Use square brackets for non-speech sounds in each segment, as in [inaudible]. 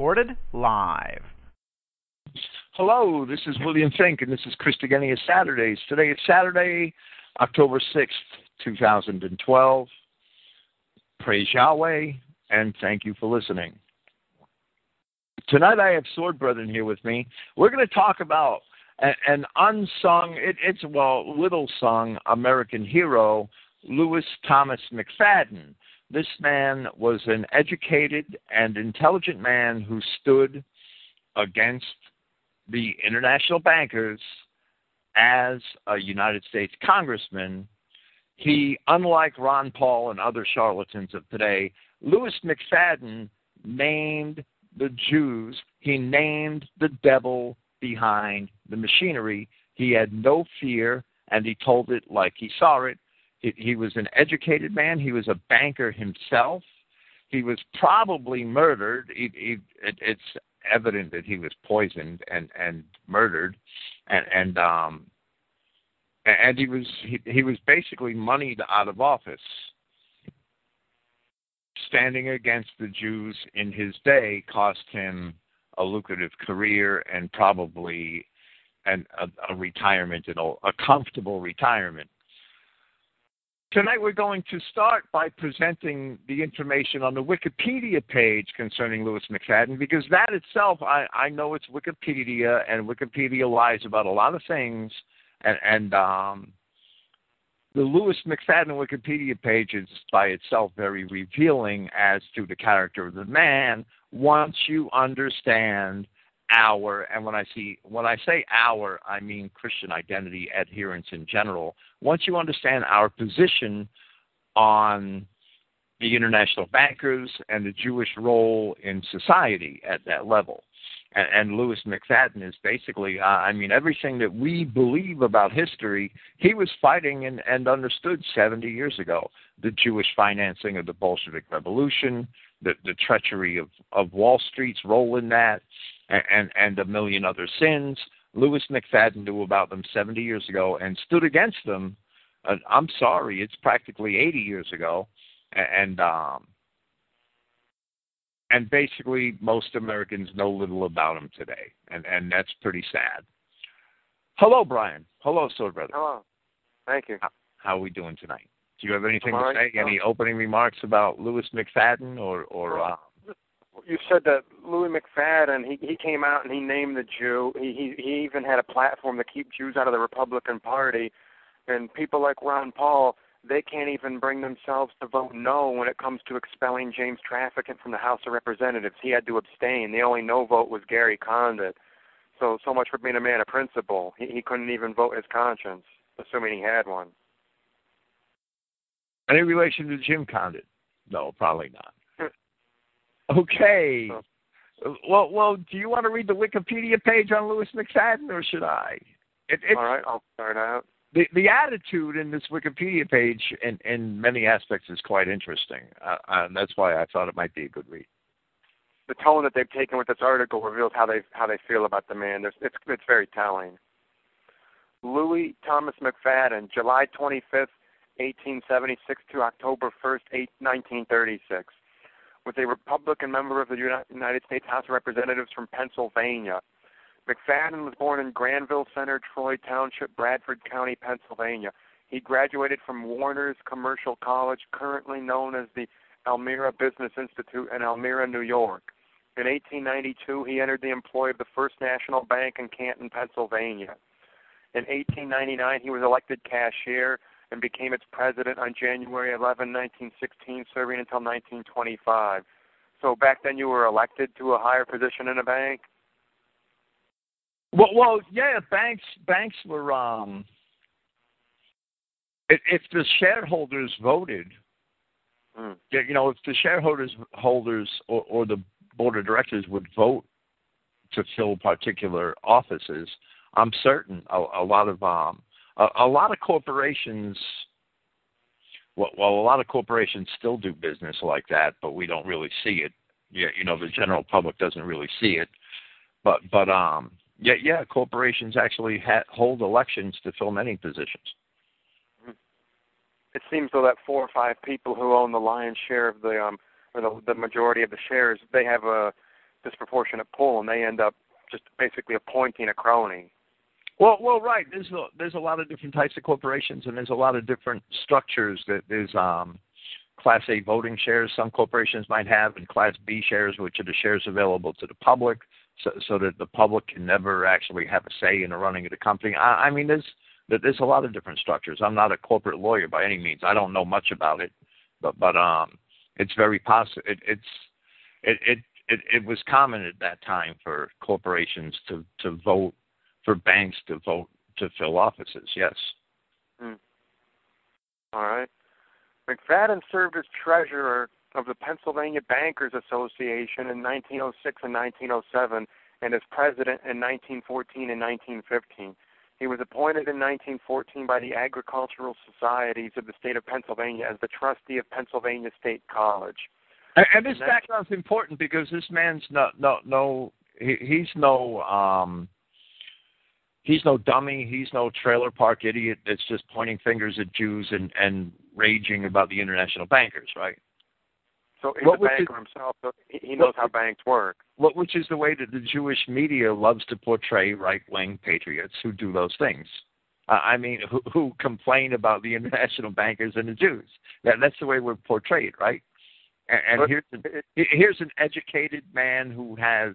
recorded live. Hello, this is William Fink, and this is Christogenea Saturdays. Today is Saturday, October 6th, 2012. Praise Yahweh, and thank you for listening. Tonight I have Sword Brethren here with me. We're going to talk about an unsung, it, it's, well, little sung American hero, Louis Thomas McFadden. This man was an educated and intelligent man who stood against the international bankers as a United States congressman. He, unlike Ron Paul and other charlatans of today, Louis McFadden named the Jews, he named the devil behind the machinery. He had no fear, and he told it like he saw it. He, was an educated man. He was a banker himself. He was probably murdered. He, he, it, it's evident that he was poisoned and and murdered, and and um, and he was he, he was basically moneyed out of office. Standing against the Jews in his day cost him a lucrative career and probably an, a, a retirement, and a comfortable retirement. Tonight we're going to start by presenting the information on the Wikipedia page concerning Louis McFadden because that itself, I, I know it's Wikipedia and Wikipedia lies about a lot of things, and, and um, the Louis McFadden Wikipedia page is by itself very revealing as to the character of the man once you understand our and when I see when I say our I mean Christian identity adherents in general. Once you understand our position on the international bankers and the Jewish role in society at that level. And, and Louis McFadden is basically, uh, I mean, everything that we believe about history, he was fighting and, and understood 70 years ago. The Jewish financing of the Bolshevik Revolution, the, the treachery of, of Wall Street's role in that, and, and, and a million other sins. Louis McFadden knew about them 70 years ago and stood against them. Uh, I'm sorry, it's practically 80 years ago, and um, and basically most Americans know little about them today, and and that's pretty sad. Hello, Brian. Hello, Sword Brother. Hello. Thank you. How, how are we doing tonight? Do you have anything to right. say? Any opening remarks about Louis McFadden or or uh, You said that Louis McFadden he he came out and he named the Jew. He he he even had a platform to keep Jews out of the Republican Party, and people like Ron Paul they can't even bring themselves to vote no when it comes to expelling James Traficant from the House of Representatives. He had to abstain. The only no vote was Gary Condit. So so much for being a man of principle. He he couldn't even vote his conscience, assuming he had one. any relation to Jim Condit? No, probably not. Okay. Well, well, do you want to read the Wikipedia page on Louis McFadden, or should I? It, it's, All right, I'll start out. the the attitude in this Wikipedia page, in in many aspects, is quite interesting. Uh, and that's why I thought it might be a good read. the tone that they've taken with this article reveals how they how they feel about the man. There's, it's it's very telling. Louis Thomas McFadden, July 25th, 1876 to October 1st, 1936, was a Republican member of the United States House of Representatives from Pennsylvania. McFadden was born in Granville Center, Troy Township, Bradford County, Pennsylvania. He graduated from Warner's Commercial College, currently known as the Elmira Business Institute in Elmira, New York. In 1892, he entered the employ of the First National Bank in Canton, Pennsylvania. In 1899, he was elected cashier and became its president on January 11, 1916, serving until 1925. So back then, you were elected to a higher position in a bank. Well, well, yeah, banks banks were um. If, the shareholders voted, Hmm. you know, if the shareholders holders or, or the board of directors would vote to fill particular offices, I'm certain a, a lot of um a, a lot of corporations. Well, well, a lot of corporations still do business like that, but we don't really see it. Yeah, you know, the general public doesn't really see it. But but um, yeah, yeah, corporations actually ha- hold elections to fill many positions. It seems though that four or five people who own the lion's share of the um or the, the majority of the shares, they have a disproportionate pull, and they end up just basically appointing a crony. Well, well, right. There's a, there's a lot of different types of corporations, and there's a lot of different structures. That there's um, Class A voting shares some corporations might have, and Class B shares, which are the shares available to the public, so, so that the public can never actually have a say in the running of the company. I, I mean, there's there's a lot of different structures. I'm not a corporate lawyer by any means. I don't know much about it, but but um, it's very possible. It, it's it, it it it was common at that time for corporations to to vote for banks to vote to fill offices. Yes. Hmm. All right. McFadden served as treasurer of the Pennsylvania Bankers Association in 1906 and 1907 and as president in 1914 and 1915. He was appointed in 1914 by the Agricultural Societies of the state of Pennsylvania as the trustee of Pennsylvania State College. And, and this background's important because this man's no no no he, he's no um he's no dummy, he's no trailer park idiot that's just pointing fingers at Jews and and raging about the international bankers, right? So he's what, a banker himself. So he knows what, how banks work. What, which is the way that the Jewish media loves to portray right-wing patriots who do those things. Uh, I mean, who, who complain about the [laughs] international bankers and the Jews. That, that's the way we're portrayed, right? And, and here's an, here's an educated man who has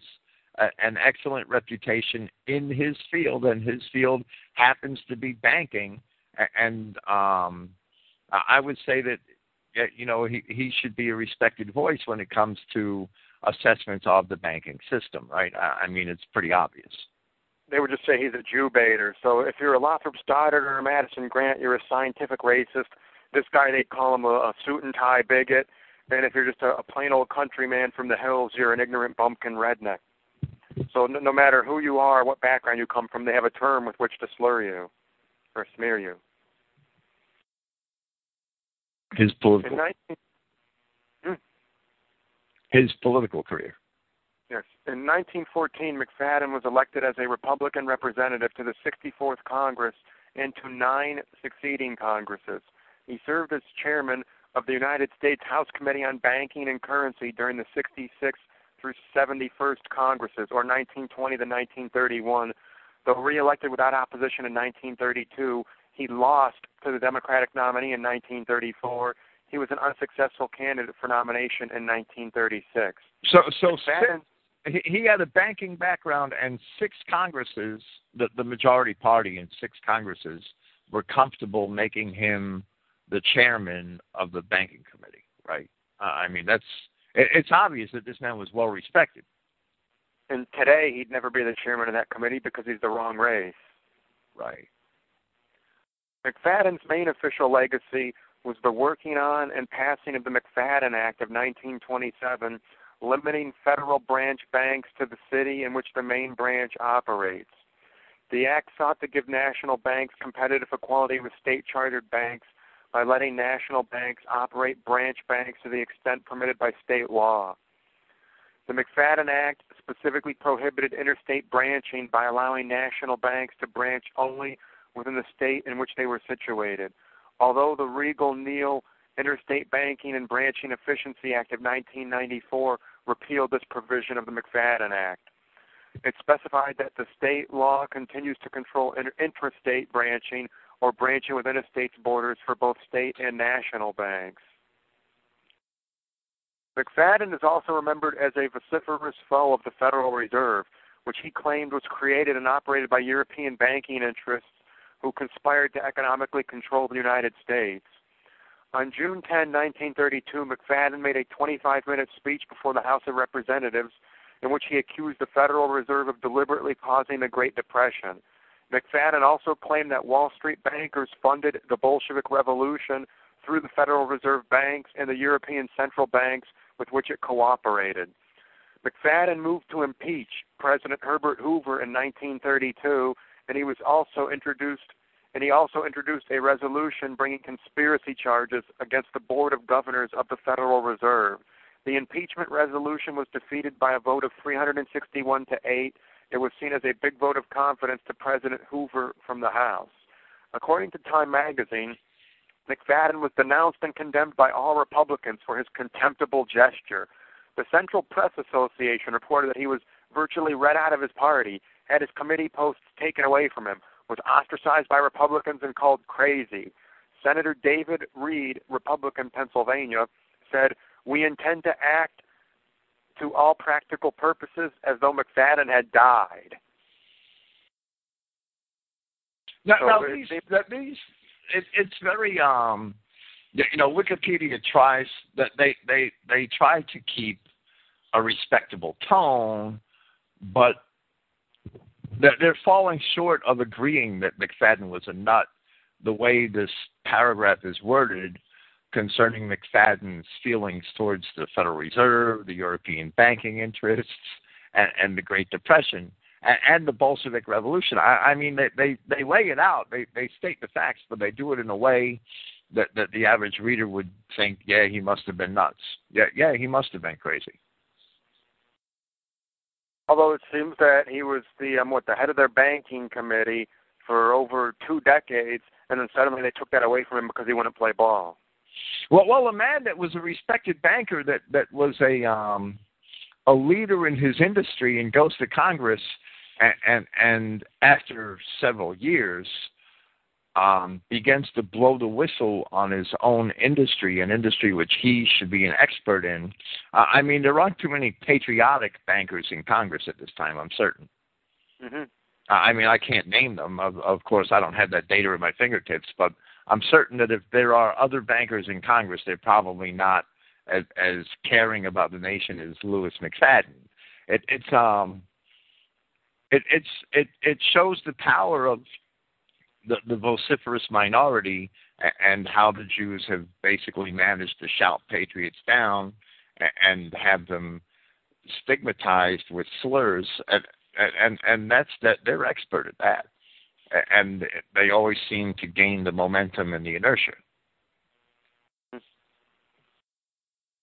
an excellent reputation in his field, and his field happens to be banking. And um, I would say that you know he he should be a respected voice when it comes to assessments of the banking system, right? I mean, it's pretty obvious. They would just say he's a Jew baiter. So if you're a Lothrop Stoddard or a Madison Grant, you're a scientific racist. This guy, they call him a, a suit and tie bigot. And if you're just a, a plain old countryman from the hills, you're an ignorant bumpkin redneck. So no, no matter who you are, what background you come from, they have a term with which to slur you or smear you. His political. 19, hmm. His political career. Yes. In 1914, McFadden was elected as a Republican representative to the 64th Congress and to nine succeeding Congresses. He served as chairman of the United States House Committee on Banking and Currency during the 66th through 71st Congresses, or 1920 to 1931. Though reelected without opposition in 1932, he lost to the Democratic nominee in 1934. He was an unsuccessful candidate for nomination in 1936. So, so six, he had a banking background, and six Congresses, the, the majority party in six Congresses, were comfortable making him the chairman of the banking committee. Right? Uh, I mean, that's it's obvious that this man was well respected. And today, he'd never be the chairman of that committee because he's the wrong race. Right. McFadden's main official legacy was the working on and passing of the McFadden Act of 1927, limiting federal branch banks to the city in which the main branch operates. The act sought to give national banks competitive equality with state chartered banks by letting national banks operate branch banks to the extent permitted by state law. The McFadden Act specifically prohibited interstate branching by allowing national banks to branch only within the state in which they were situated. Although the Riegle-Neal Interstate Banking and Branching Efficiency Act of 1994 repealed this provision of the McFadden Act. It specified that the state law continues to control inter- intrastate branching or branching within a state's borders for both state and national banks. McFadden is also remembered as a vociferous foe of the Federal Reserve, which he claimed was created and operated by European banking interests who conspired to economically control the United States. On June 10, 1932, McFadden made a 25 minute speech before the House of Representatives in which he accused the Federal Reserve of deliberately causing the Great Depression. McFadden also claimed that Wall Street bankers funded the Bolshevik Revolution through the Federal Reserve banks and the European central banks with which it cooperated. McFadden moved to impeach President Herbert Hoover in 1932 and he was also introduced and he also introduced a resolution bringing conspiracy charges against the board of governors of the Federal Reserve. The impeachment resolution was defeated by a vote of 361 to 8. It was seen as a big vote of confidence to President Hoover from the House. According to Time magazine, McFadden was denounced and condemned by all Republicans for his contemptible gesture. The Central Press Association reported that he was virtually read out of his party, had his committee posts taken away from him, was ostracized by Republicans and called crazy. Senator David Reed, Republican, Pennsylvania, said, We intend to act to all practical purposes as though McFadden had died. Now, so now these, that these it, it's very um, you know, Wikipedia tries that they they they try to keep a respectable tone, but they're, they're falling short of agreeing that McFadden was a nut. The way this paragraph is worded concerning McFadden's feelings towards the Federal Reserve, the European banking interests, and, and the Great Depression, and, and the Bolshevik Revolution. I, I mean, they, they they lay it out. They they state the facts, but they do it in a way that that the average reader would think, yeah, he must have been nuts. Yeah, yeah, he must have been crazy. Although it seems that he was the um, what the head of their banking committee for over two decades, and then suddenly they took that away from him because he wouldn't play ball. Well, well, a man that was a respected banker that that was a um, a leader in his industry and goes to Congress, and and, and after several years um, begins to blow the whistle on his own industry, an industry which he should be an expert in. Uh, I mean, there aren't too many patriotic bankers in Congress at this time. I'm certain. Mm-hmm. Uh, I mean, I can't name them. Of, of course, I don't have that data at my fingertips, but I'm certain that if there are other bankers in Congress, they're probably not as, as caring about the nation as Louis McFadden. It, it's um, it, it's it it shows the power of the, the vociferous minority and how the Jews have basically managed to shout patriots down and have them stigmatized with slurs and and and that's that they're expert at that and they always seem to gain the momentum and the inertia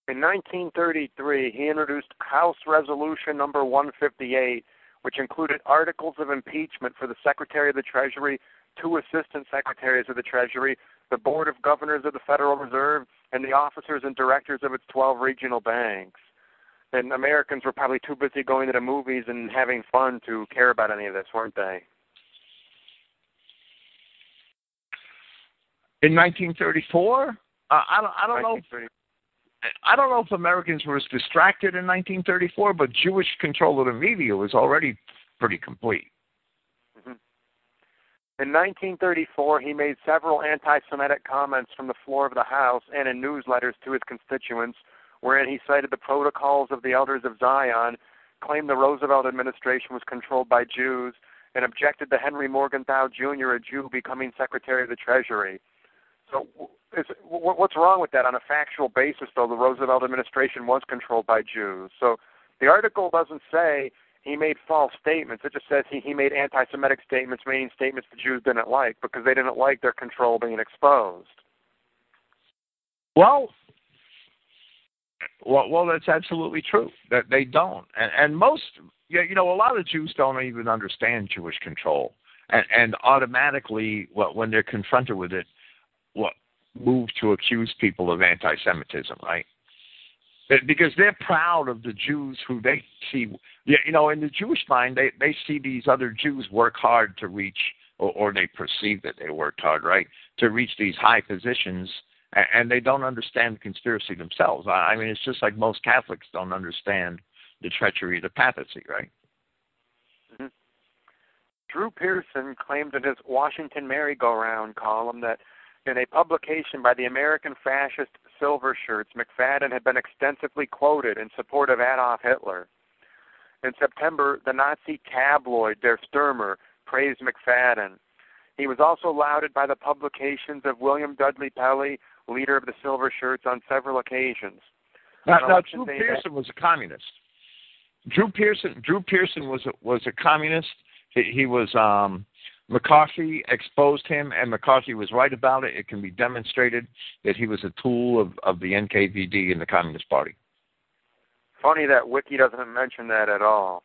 in 1933 he introduced house resolution number 158 which included articles of impeachment for the secretary of the treasury two assistant secretaries of the Treasury, the Board of Governors of the Federal Reserve, and the officers and directors of its 12 regional banks. And Americans were probably too busy going to the movies and having fun to care about any of this, weren't they? In 1934, uh, I don't, I don't know. I don't know if Americans were as distracted in 1934, but Jewish control of the media was already pretty complete. In 1934, he made several anti Semitic comments from the floor of the House and in newsletters to his constituents, wherein he cited the protocols of the Elders of Zion, claimed the Roosevelt administration was controlled by Jews, and objected to Henry Morgenthau Jr., a Jew, becoming Secretary of the Treasury. So, is, what's wrong with that? On a factual basis, though, the Roosevelt administration was controlled by Jews. So, the article doesn't say he made false statements. It just says he, he made anti Semitic statements, meaning statements the Jews didn't like because they didn't like their control being exposed. Well, well, well, that's absolutely true. That they don't, and, and most, you know, a lot of Jews don't even understand Jewish control, and, and automatically, well, when they're confronted with it, what move to accuse people of anti-Semitism, right? because they're proud of the Jews who they see. You know, in the Jewish mind, they they see these other Jews work hard to reach, or, or they perceive that they worked hard, right, to reach these high positions, and they don't understand the conspiracy themselves. I mean, it's just like most Catholics don't understand the treachery of the papacy, right? Mm-hmm. Drew Pearson claimed in his Washington Merry-Go-Round column that in a publication by the American fascist silver shirts, McFadden had been extensively quoted in support of Adolf Hitler. In September, the Nazi tabloid Der Stürmer praised McFadden. He was also lauded by the publications of William Dudley Pelley, leader of the Silver Shirts, on several occasions. Now, now Drew Pearson was a communist. Drew Pearson, Drew Pearson was a, was a communist. He, he was um, McCarthy exposed him, and McCarthy was right about it. It can be demonstrated that he was a tool of, of the NKVD and the Communist Party. Funny that Wiki doesn't mention that at all.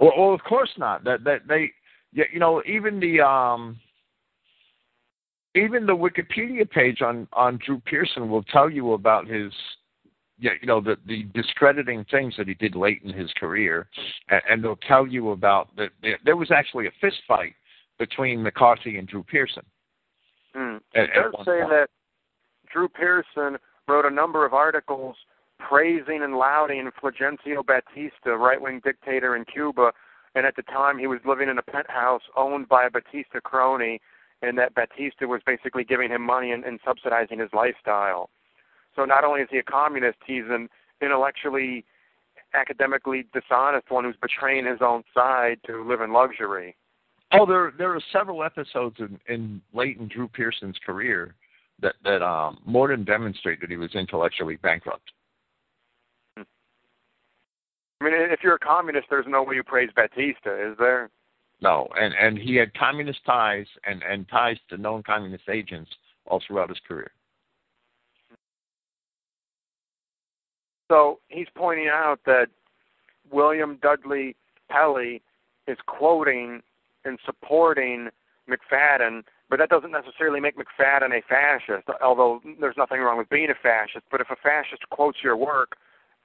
Well, well of course not. That that they, you know, even the um, even the Wikipedia page on on Drew Pearson will tell you about his you know, the the discrediting things that he did late in his career, and, and they'll tell you about that. There was actually a fist fight between McCarthy and Drew Pearson. Hmm. It does say that Drew Pearson wrote a number of articles praising and lauding Fulgencio Batista, right-wing dictator in Cuba, and at the time he was living in a penthouse owned by a Batista crony, and that Batista was basically giving him money and, and subsidizing his lifestyle. So not only is he a communist, he's an intellectually, academically dishonest one who's betraying his own side to live in luxury. Oh, there there are several episodes in, in late in Drew Pearson's career that that um, more than demonstrate that he was intellectually bankrupt. I mean, if you're a communist, there's no way you praise Batista, is there? No, and and he had communist ties and and ties to known communist agents all throughout his career. So he's pointing out that William Dudley Pelley is quoting and supporting McFadden, but that doesn't necessarily make McFadden a fascist, although there's nothing wrong with being a fascist. But if a fascist quotes your work,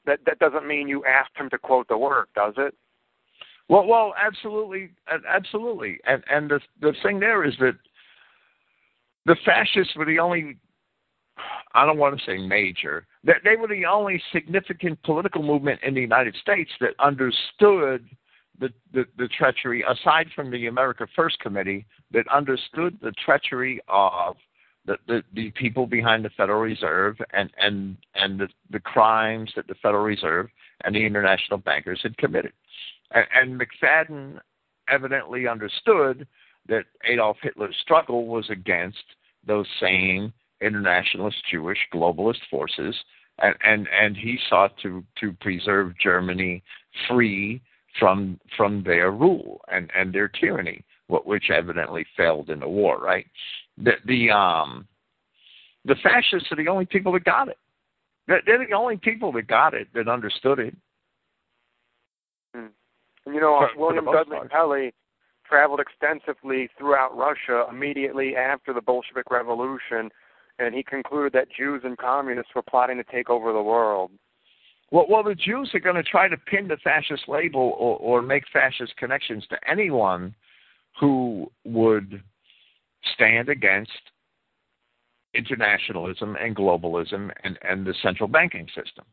that that doesn't mean you asked him to quote the work, does it? Well, well, absolutely, absolutely. And and the the thing there is that the fascists were the only I don't want to say major, that they were the only significant political movement in the United States that understood the, the, the treachery, aside from the America First Committee, that understood the treachery of the, the, the people behind the Federal Reserve and, and, and the, the crimes that the Federal Reserve and the international bankers had committed. And, and McFadden evidently understood that Adolf Hitler's struggle was against those same internationalist Jewish globalist forces, and, and, and he sought to, to preserve Germany free from from their rule and, and their tyranny, which evidently failed in the war, right? The the um the fascists are the only people that got it. They're, they're the only people that got it that understood it. Hmm. And you know, for, William for Dudley Pelley traveled extensively throughout Russia immediately after the Bolshevik Revolution and he concluded that Jews and communists were plotting to take over the world. Well, well, the Jews are going to try to pin the fascist label or, or make fascist connections to anyone who would stand against internationalism and globalism and, and the central banking system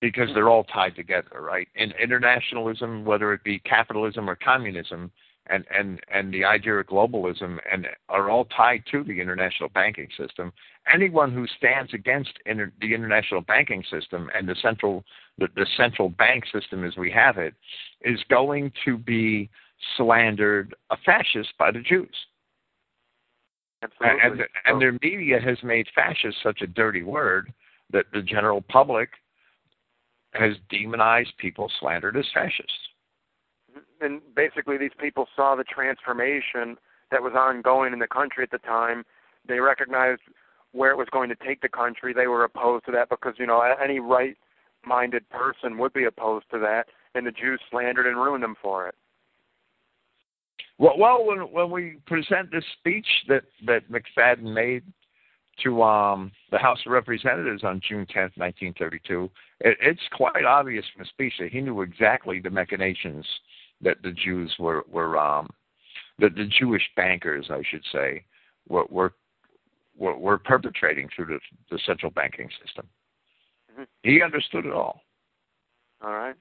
because they're all tied together, right? In internationalism, whether it be capitalism or communism, and and and the idea of globalism and are all tied to the international banking system. Anyone who stands against inter, the international banking system and the central the, the central bank system as we have it is going to be slandered a fascist by the Jews. Absolutely. And, and, and their media has made fascist such a dirty word that the general public has demonized people slandered as fascists and basically these people saw the transformation that was ongoing in the country at the time. They recognized where it was going to take the country. They were opposed to that because you know any right-minded person would be opposed to that, and the Jews slandered and ruined them for it. Well, well, when when we present this speech that that McFadden made to um, the House of Representatives on June 10th, 1932, it, it's quite obvious from the speech that he knew exactly the machinations that the Jews were were um, that the Jewish bankers, I should say, were were were, were perpetrating through the, the central banking system. Mm-hmm. He understood it all. All right.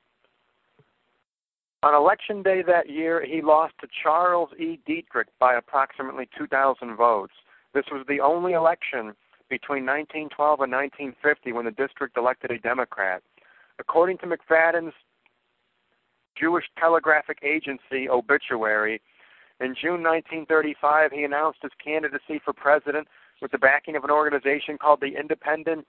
On election day that year, he lost to Charles E. Dietrich by approximately 2,000 votes. This was the only election between 1912 and 1950 when the district elected a Democrat. According to McFadden's Jewish Telegraphic Agency obituary. In June 1935, he announced his candidacy for president with the backing of an organization called the Independent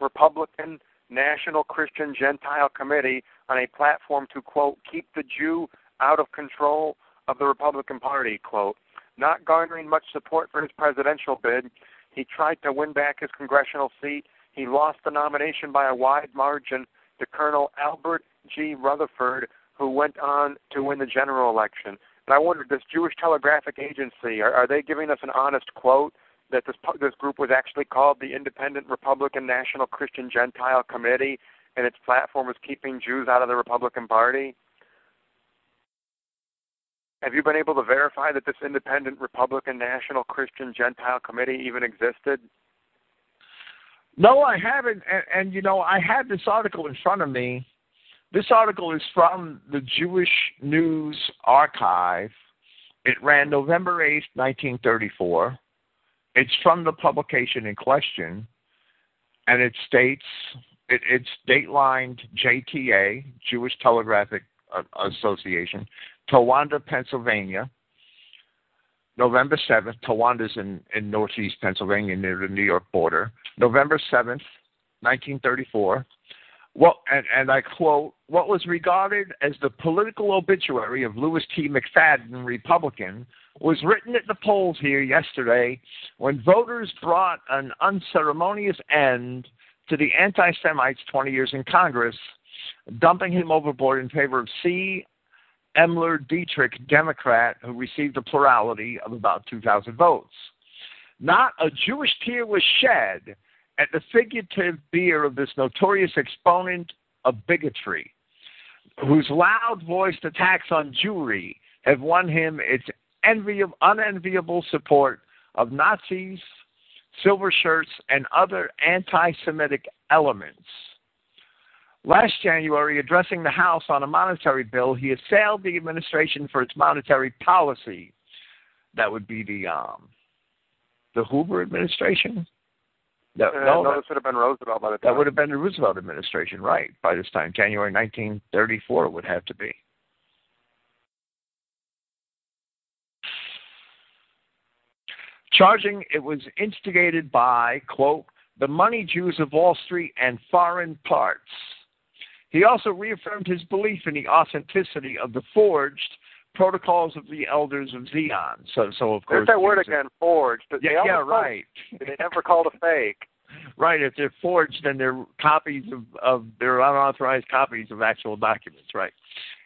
Republican National Christian Gentile Committee on a platform to, quote, keep the Jew out of control of the Republican Party, quote. Not garnering much support for his presidential bid, he tried to win back his congressional seat. He lost the nomination by a wide margin to Colonel Albert G. Rutherford, who went on to win the general election. And I wondered, this Jewish Telegraphic Agency, are, are they giving us an honest quote? that this this group was actually called the Independent Republican National Christian Gentile Committee, and its platform was keeping Jews out of the Republican Party. Have you been able to verify that this Independent Republican National Christian Gentile Committee even existed? No, I haven't. And, and you know, I had this article in front of me. This article is from the Jewish News Archive. It ran November 8th, 1934. It's from the publication in question, and it states it, it's datelined JTA, Jewish Telegraphic uh, Association, Towanda, Pennsylvania, November 7th. Towanda's in, in northeast Pennsylvania near the New York border. November 7th, 1934. Well, and, and I quote, what was regarded as the political obituary of Louis T. McFadden, Republican, was written at the polls here yesterday when voters brought an unceremonious end to the anti Semites 20 years in Congress, dumping him overboard in favor of C. Emler Dietrich, Democrat, who received a plurality of about 2,000 votes. Not a Jewish tear was shed at the figurative bier of this notorious exponent of bigotry, whose loud voiced attacks on Jewry have won him its enviable, unenviable support of Nazis, silver shirts, and other anti Semitic elements. Last January, addressing the House on a monetary bill, he assailed the administration for its monetary policy. That would be the um, the Hoover administration. That, uh, no, no, this would have been Roosevelt by the time. That would have been the Roosevelt administration, right? By this time, January 1934 would have to be. Charging it was instigated by, quote, the money Jews of Wall Street and foreign parts he also reaffirmed his belief in the authenticity of the forged protocols of the elders of Zion. So, so of course, there's that word again, forged. But yeah, yeah, right. They never called a fake. [laughs] Right. If they're forged, then they're copies of, of they're unauthorized copies of actual documents. Right.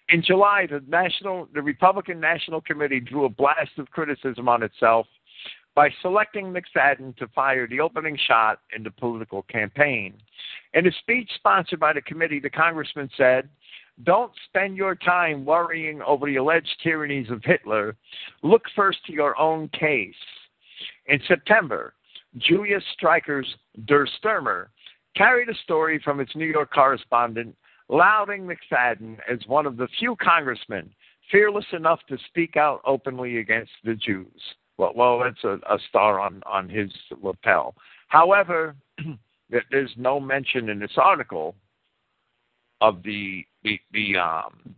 In July, the national, the Republican National Committee drew a blast of criticism on itself by selecting McFadden to fire the opening shot in the political campaign. In a speech sponsored by the committee, the congressman said, Don't spend your time worrying over the alleged tyrannies of Hitler. Look first to your own case. In September, Julius Streicher's Der Stürmer carried a story from its New York correspondent lauding McFadden as one of the few congressmen fearless enough to speak out openly against the Jews. Well, well, that's a, a star on on his lapel. However, [clears throat] there's no mention in this article of the the the um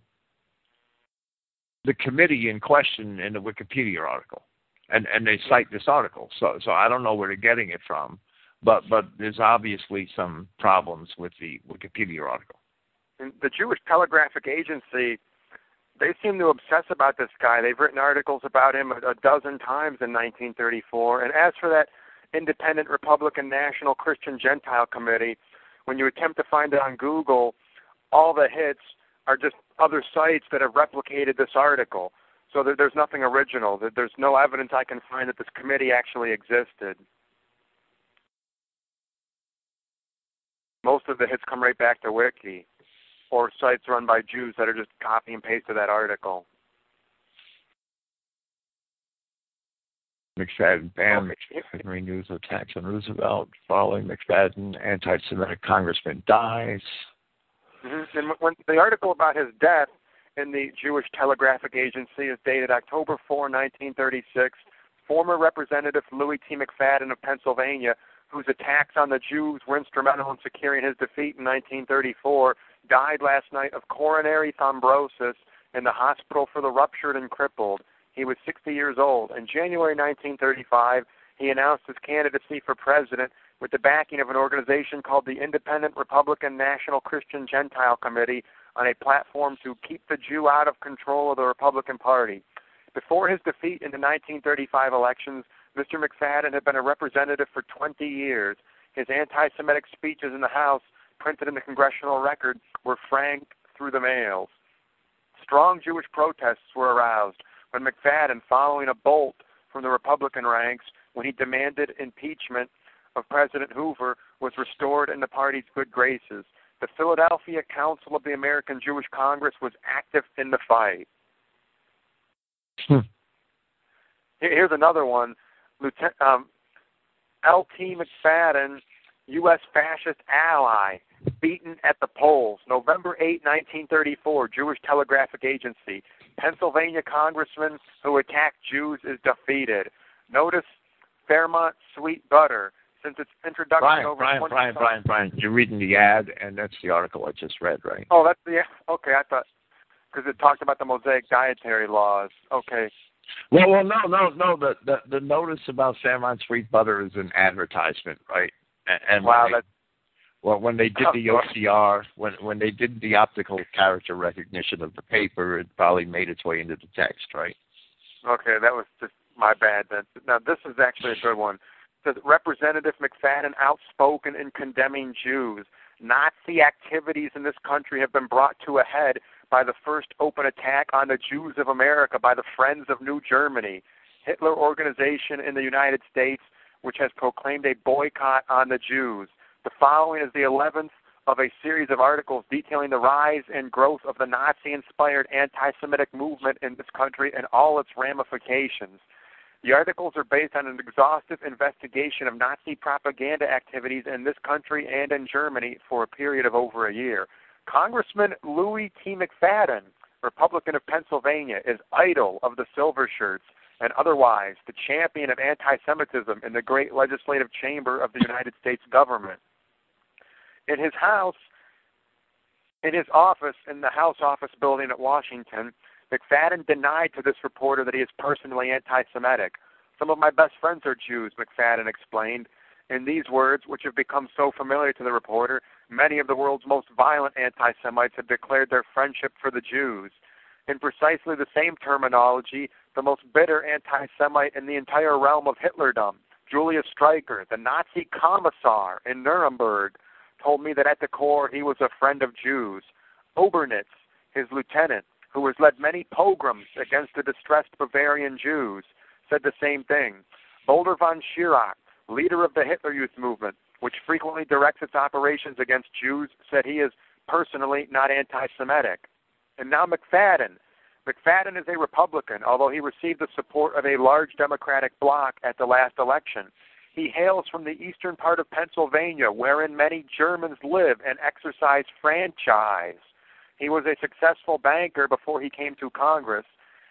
the committee in question in the Wikipedia article, and and they cite this article. So so I don't know where they're getting it from, but but there's obviously some problems with the Wikipedia article. And The Jewish Telegraphic Agency they seem to obsess about this guy. They've written articles about him a, a dozen times in 1934. And as for that Independent Republican National Christian Gentile Committee, when you attempt to find it on Google, all the hits are just other sites that have replicated this article. So there, there's nothing original. There's no evidence I can find that this committee actually existed. Most of the hits come right back to Wiki or sites run by Jews that are just copy and paste of that article. McFadden banned Henry News attacks on Roosevelt following McFadden anti-Semitic congressman dies. Mm-hmm. And when the article about his death in the Jewish Telegraphic Agency is dated October 4, 1936. Former Representative Louis T. McFadden of Pennsylvania, whose attacks on the Jews were instrumental in securing his defeat in 1934, died last night of coronary thrombosis in the hospital for the ruptured and crippled. He was 60 years old. In January 1935, he announced his candidacy for president with the backing of an organization called the Independent Republican National Christian Gentile Committee on a platform to keep the Jew out of control of the Republican Party. Before his defeat in the 1935 elections, Mr. McFadden had been a representative for 20 years. His anti Semitic speeches in the House printed in the congressional record were franked through the mails. Strong Jewish protests were aroused when McFadden, following a bolt from the Republican ranks, when he demanded impeachment of President Hoover, was restored in the party's good graces. The Philadelphia Council of the American Jewish Congress was active in the fight. Hmm. Here's another one. Lieutenant um, L.T. McFadden, U.S. fascist ally, beaten at the polls. November 8, 1934, Jewish Telegraphic Agency. Pennsylvania congressman who attacked Jews is defeated. Notice Fairmont Sweet Butter. Since its introduction Brian, over Brian, 20 Brian, Brian, Brian, you're reading the ad, and that's the article I just read, right? Oh, that's the okay. I thought because it talked about the Mosaic dietary laws. Okay. Well, well, no, no, no. The the, the notice about Fairmont Sweet Butter is an advertisement, right? And, and Wow, when they, that's well, when they did the oh, OCR, when when they did the optical character recognition of the paper, it probably made its way into the text, right? Okay, that was just my bad. Then now this is actually a good one. Representative McFadden outspoken in condemning Jews. Nazi activities in this country have been brought to a head by the first open attack on the Jews of America by the Friends of New Germany, Hitler organization in the United States, which has proclaimed a boycott on the Jews. The following is the 11th of a series of articles detailing the rise and growth of the Nazi inspired anti Semitic movement in this country and all its ramifications. The articles are based on an exhaustive investigation of Nazi propaganda activities in this country and in Germany for a period of over a year. Congressman Louis T. McFadden, Republican of Pennsylvania, is idol of the Silver Shirts and otherwise the champion of anti Semitism in the great legislative chamber of the United States government. In his house, in his office in the House Office building at Washington, McFadden denied to this reporter that he is personally anti Semitic. Some of my best friends are Jews, McFadden explained. In these words, which have become so familiar to the reporter, many of the world's most violent anti Semites have declared their friendship for the Jews. In precisely the same terminology, the most bitter anti Semite in the entire realm of Hitlerdom, Julius Streicher, the Nazi commissar in Nuremberg, told me that at the core he was a friend of Jews. Obernitz, his lieutenant, who has led many pogroms against the distressed Bavarian Jews, said the same thing. Baldur von Schirach, leader of the Hitler Youth movement, which frequently directs its operations against Jews, said he is personally not anti Semitic. And now McFadden. McFadden is a Republican, although he received the support of a large Democratic bloc at the last election. He hails from the eastern part of Pennsylvania, wherein many Germans live and exercise franchise. He was a successful banker before he came to Congress,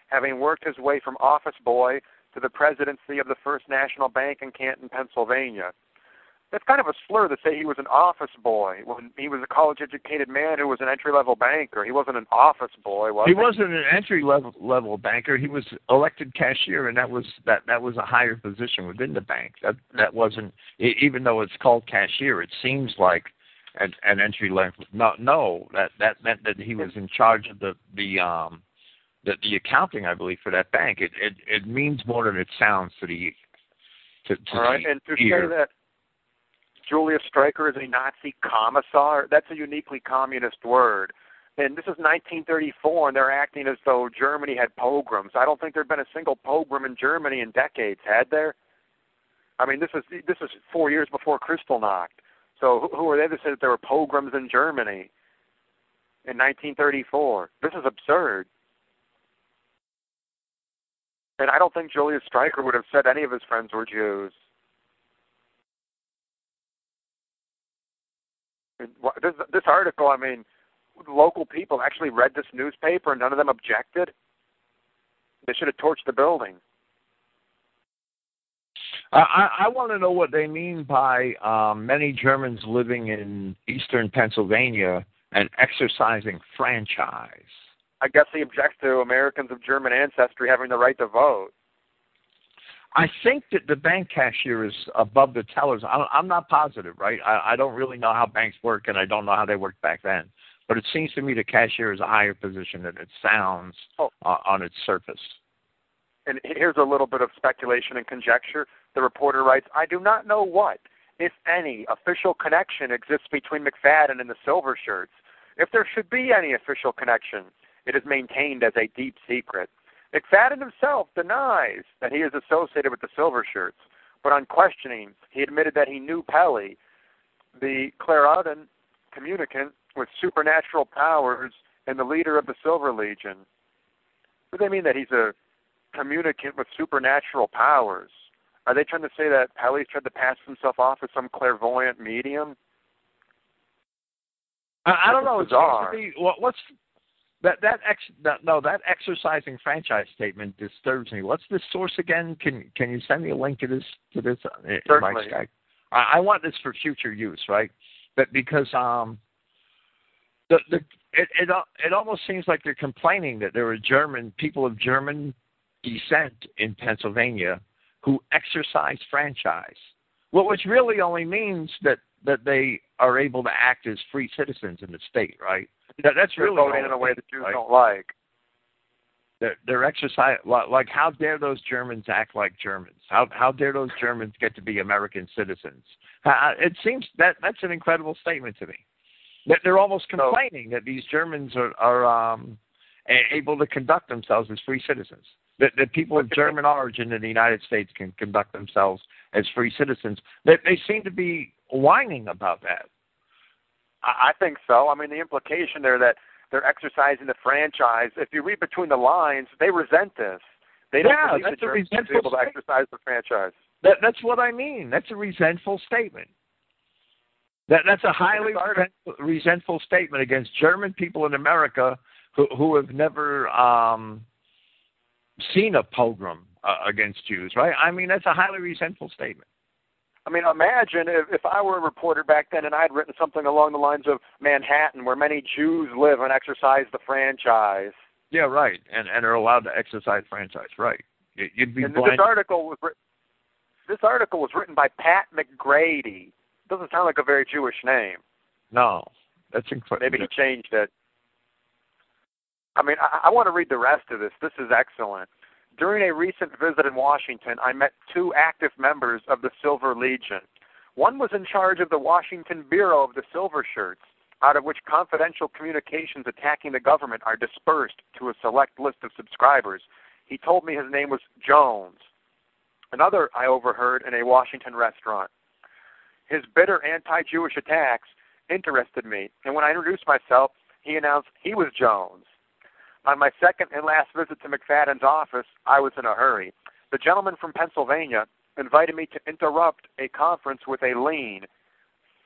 having worked his way from office boy to the presidency of the First National Bank in Canton, Pennsylvania. That's kind of a slur to say he was an office boy when he was a college educated man who was an entry level banker. He wasn't an office boy, was He he? wasn't an entry level level banker. He was elected cashier, and that was that that was a higher position within the bank. That that wasn't e- even though it's called cashier. It seems like an, an entry level. No, no, that that meant that he was in charge of the the um the the accounting, I believe, for that bank. It it it means more than it sounds to the to, to All right, the and to ear. say that Julius Streicher is a Nazi commissar, that's a uniquely communist word. And this is 1934, and they're acting as though Germany had pogroms. I don't think there'd been a single pogrom in Germany in decades, had there? I mean, this is this is four years before Kristallnacht. So who, who are they to say that there were pogroms in Germany in 1934? This is absurd. And I don't think Julius Streicher would have said any of his friends were Jews. This, this article, I mean, local people actually read this newspaper and none of them objected. They should have torched the building. I, I, want to know what they mean by um, many Germans living in eastern Pennsylvania and exercising franchise. I guess he objects to Americans of German ancestry having the right to vote. I think that the bank cashier is above the tellers. I, I'm not positive, right? I, I don't really know how banks work, and I don't know how they worked back then. But it seems to me the cashier is a higher position than it sounds Oh. uh, on its surface. And here's a little bit of speculation and conjecture. The reporter writes, I do not know what, if any, official connection exists between McFadden and the Silver Shirts. If there should be any official connection, it is maintained as a deep secret. McFadden himself denies that he is associated with the Silver Shirts. but on questioning, he admitted that he knew Pelley, the clairaudient communicant with supernatural powers and the leader of the Silver Legion. What do they mean that he's a communicant with supernatural powers? Are they trying to say that Pelley's tried to pass himself off as some clairvoyant medium? I, I don't know. Bizarre. Be, what, what's that? That ex, that, no, that exercising franchise statement disturbs me. What's the source again? Can can you send me a link to this to this? uh, in Certainly. Skype? I, I want this for future use, right? But because um, the the it it al- it almost seems like they're complaining that there are German people of German descent in Pennsylvania who exercise franchise. Well, which really only means that that they are able to act as free citizens in the state, right? That, that's They're really voting in a way that Jews right? don't like. They're, they're exercise like, like how dare those Germans act like Germans? How how dare those Germans get to be American citizens? Uh, it seems that that's an incredible statement to me. That they're almost So- complaining that these Germans are are um, able to conduct themselves as free citizens. That that people of German origin in the United States can conduct themselves as free citizens. That they seem to be whining about that. I I think so. I mean, the implication there that they're exercising the franchise. If you read between the lines, they resent this. They don't Yeah, believe that's the a Germans should resentful able to statement. exercise the franchise. That that's what I mean. That's a resentful statement. That that's a highly resentful, resentful statement against German people in America who who have never um, seen a pogrom uh, against Jews, right? I mean, that's a highly resentful statement. I mean, imagine if, if I were a reporter back then and I'd written something along the lines of Manhattan, where many Jews live and exercise the franchise. Yeah, right. And and are allowed to exercise franchise, right? You- You'd be And this article was writ- this article was written by Pat McGrady. Doesn't sound like a very Jewish name. No, that's incredible. Maybe he changed it. I mean, I, I want to read the rest of this. This is excellent. During a recent visit in Washington, I met two active members of the Silver Legion. One was in charge of the Washington Bureau of the Silver Shirts, out of which confidential communications attacking the government are dispersed to a select list of subscribers. He told me his name was Jones. Another I overheard in a Washington restaurant. His bitter anti Jewish attacks interested me, and when I introduced myself, he announced he was Jones. On my second and last visit to McFadden's office, I was in a hurry. The gentleman from Pennsylvania invited me to interrupt a conference with a lean,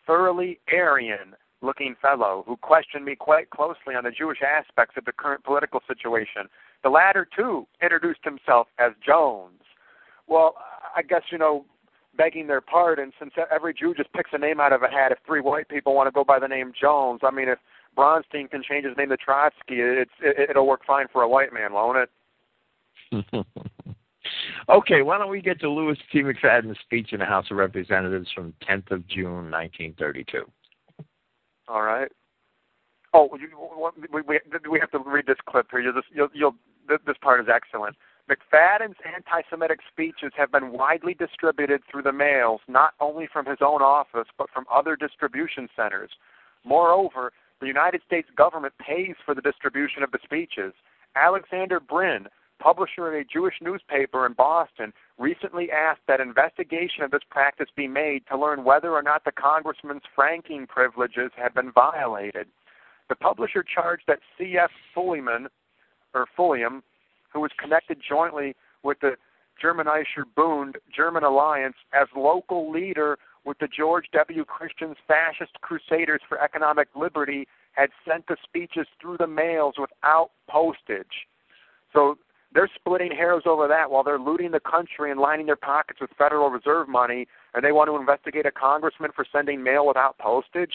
thoroughly Aryan looking fellow who questioned me quite closely on the Jewish aspects of the current political situation. The latter, too, introduced himself as Jones. Well, I guess, you know, begging their pardon, since every Jew just picks a name out of a hat, if three white people want to go by the name Jones, I mean, if Bronstein can change his name to Trotsky, it's, it, it'll work fine for a white man, won't it? [laughs] okay, why don't we get to Louis T. McFadden's speech in the House of Representatives from 10th of June, 1932. All right. Oh, you, we, we, we have to read this clip here. You'll just, you'll, you'll, this part is excellent. McFadden's anti-Semitic speeches have been widely distributed through the mails, not only from his own office, but from other distribution centers. Moreover, the United States government pays for the distribution of the speeches. Alexander Brin, publisher of a Jewish newspaper in Boston, recently asked that investigation of this practice be made to learn whether or not the congressman's franking privileges had been violated. The publisher charged that C.F. Fulliman, or Fulliam, who was connected jointly with the Germanischer Bund German Alliance as local leader with the George W. Christian's fascist crusaders for economic liberty, had sent the speeches through the mails without postage. So they're splitting hairs over that while they're looting the country and lining their pockets with Federal Reserve money, and they want to investigate a congressman for sending mail without postage.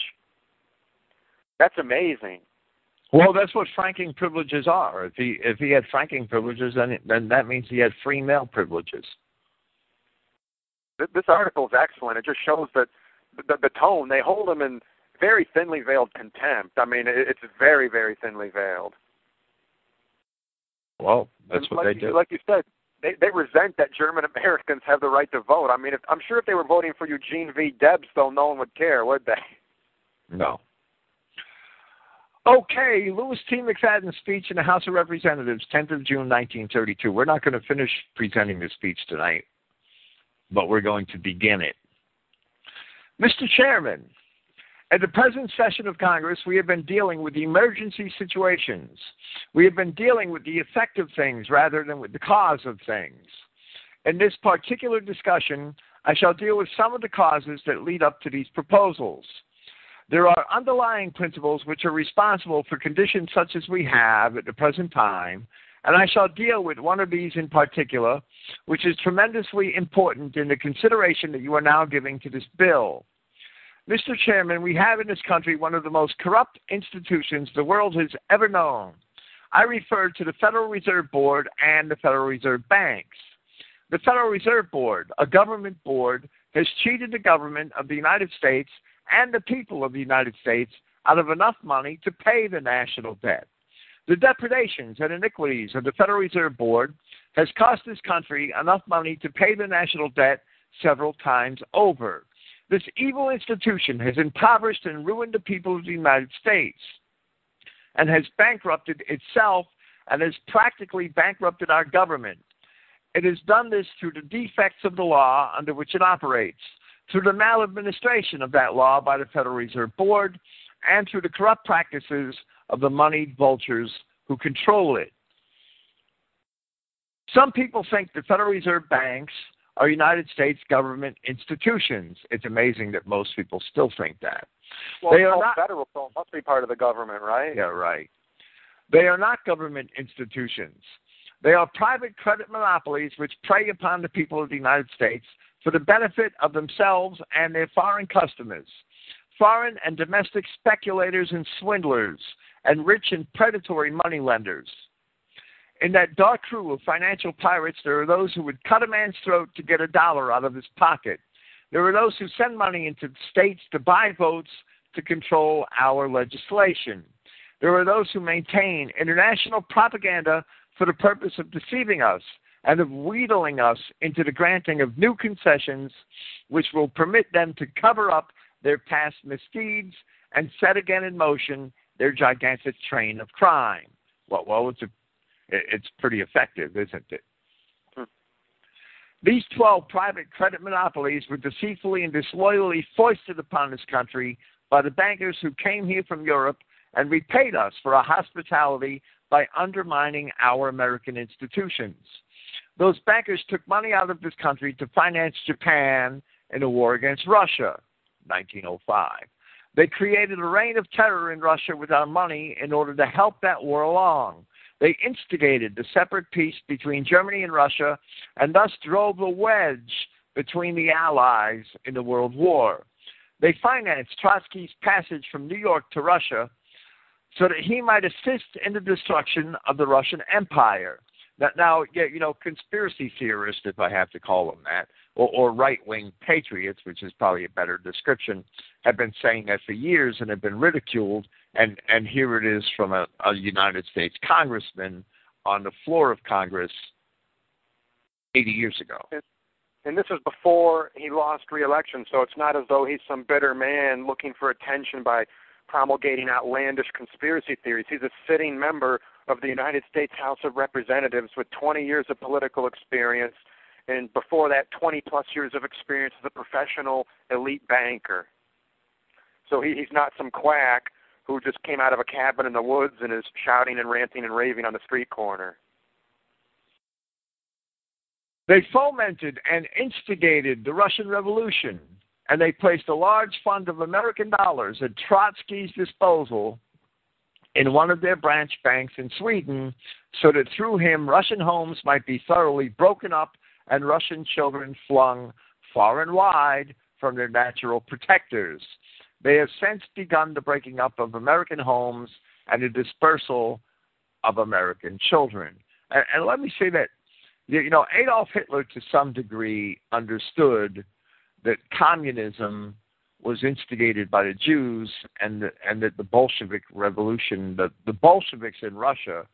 That's amazing. Well, that's what franking privileges are. If he if he had franking privileges, then then that means he had free mail privileges. Th- This article is excellent. It just shows that the, the tone they hold him in very thinly veiled contempt. I mean, it, it's very, very thinly veiled. Well, that's And what like they do. Like you said, they they resent that German Americans have the right to vote. I mean, if, I'm sure if they were voting for Eugene V. Debs, though, no one would care, would they? No. Okay, Louis T. McFadden's speech in the House of Representatives, 10th of June, 1932. We're not going to finish presenting the speech tonight. But we're going to begin it. Mr. Chairman, at the present session of Congress, we have been dealing with emergency situations. We have been dealing with the effect of things rather than with the cause of things. In this particular discussion, I shall deal with some of the causes that lead up to these proposals. There are underlying principles which are responsible for conditions such as we have at the present time, and I shall deal with one of these in particular, which is tremendously important in the consideration that you are now giving to this bill. Mr. Chairman, we have in this country one of the most corrupt institutions the world has ever known. I refer to the Federal Reserve Board and the Federal Reserve Banks. The Federal Reserve Board, a government board, has cheated the government of the United States and the people of the United States out of enough money to pay the national debt. The depredations and iniquities of the Federal Reserve Board has cost this country enough money to pay the national debt several times over. This evil institution has impoverished and ruined the people of the United States and has bankrupted itself and has practically bankrupted our government. It has done this through the defects of the law under which it operates, through the maladministration of that law by the Federal Reserve Board, and through the corrupt practices of the moneyed vultures who control it. Some people think the Federal Reserve banks are United States government institutions. It's amazing that most people still think that. Well, they are not federal, so it must be part of the government, right? Yeah, right. They are not government institutions. They are private credit monopolies which prey upon the people of the United States for the benefit of themselves and their foreign customers. Foreign and domestic speculators and swindlers, and rich and predatory moneylenders. In that dark crew of financial pirates, there are those who would cut a man's throat to get a dollar out of his pocket. There are those who send money into states to buy votes to control our legislation. There are those who maintain international propaganda for the purpose of deceiving us and of wheedling us into the granting of new concessions which will permit them to cover up their past misdeeds and set again in motion their gigantic train of crime. Well, well it's, a, it's pretty effective, isn't it? Hmm. These 12 private credit monopolies were deceitfully and disloyally foisted upon this country by the bankers who came here from Europe and repaid us for our hospitality by undermining our American institutions. Those bankers took money out of this country to finance Japan in a war against Russia, 1905. They created a reign of terror in Russia with our money in order to help that war along. They instigated the separate peace between Germany and Russia and thus drove a wedge between the Allies in the World War. They financed Trotsky's passage from New York to Russia so that he might assist in the destruction of the Russian Empire. Now, now you know, conspiracy theorists, if I have to call them that, or, or right-wing patriots, which is probably a better description, have been saying that for years and have been ridiculed. And and here it is from a, a United States congressman on the floor of Congress 80 years ago. And this is before he lost re-election, so it's not as though he's some bitter man looking for attention by promulgating outlandish conspiracy theories. He's a sitting member of the United States House of Representatives with 20 years of political experience, and before that, 20 plus years of experience as a professional elite banker. So he, he's not some quack who just came out of a cabin in the woods and is shouting and ranting and raving on the street corner. They fomented and instigated the Russian Revolution and they placed a large fund of American dollars at Trotsky's disposal in one of their branch banks in Sweden so that through him Russian homes might be thoroughly broken up and Russian children flung far and wide from their natural protectors. They have since begun the breaking up of American homes and the dispersal of American children. And, and let me say that, you know, Adolf Hitler to some degree understood that communism was instigated by the Jews and the, and that the Bolshevik revolution, the, the Bolsheviks in Russia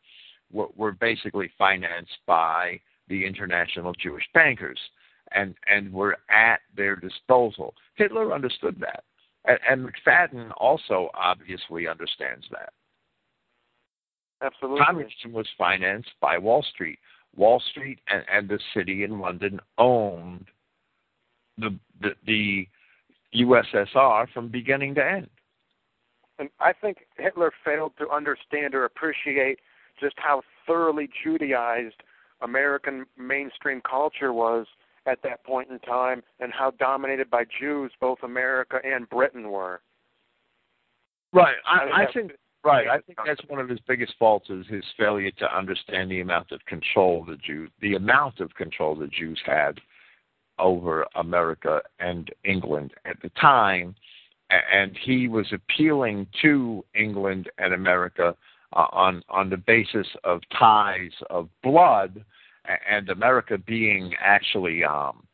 were, were basically financed by the international Jewish bankers and, and were at their disposal. Hitler understood that. And, and McFadden also obviously understands that. Absolutely. Communism was financed by Wall Street. Wall Street and, and the city in London owned the the, the USSR from beginning to end. And I think Hitler failed to understand or appreciate just how thoroughly Judaized American mainstream culture was at that point in time and how dominated by Jews both America and Britain were. Right. I, I think right. I think that's one of his biggest faults is his failure to understand the amount of control the Jews the amount of control the Jews had over America and England at the time and he was appealing to England and America uh, on on the basis of ties of blood, and America being actually um,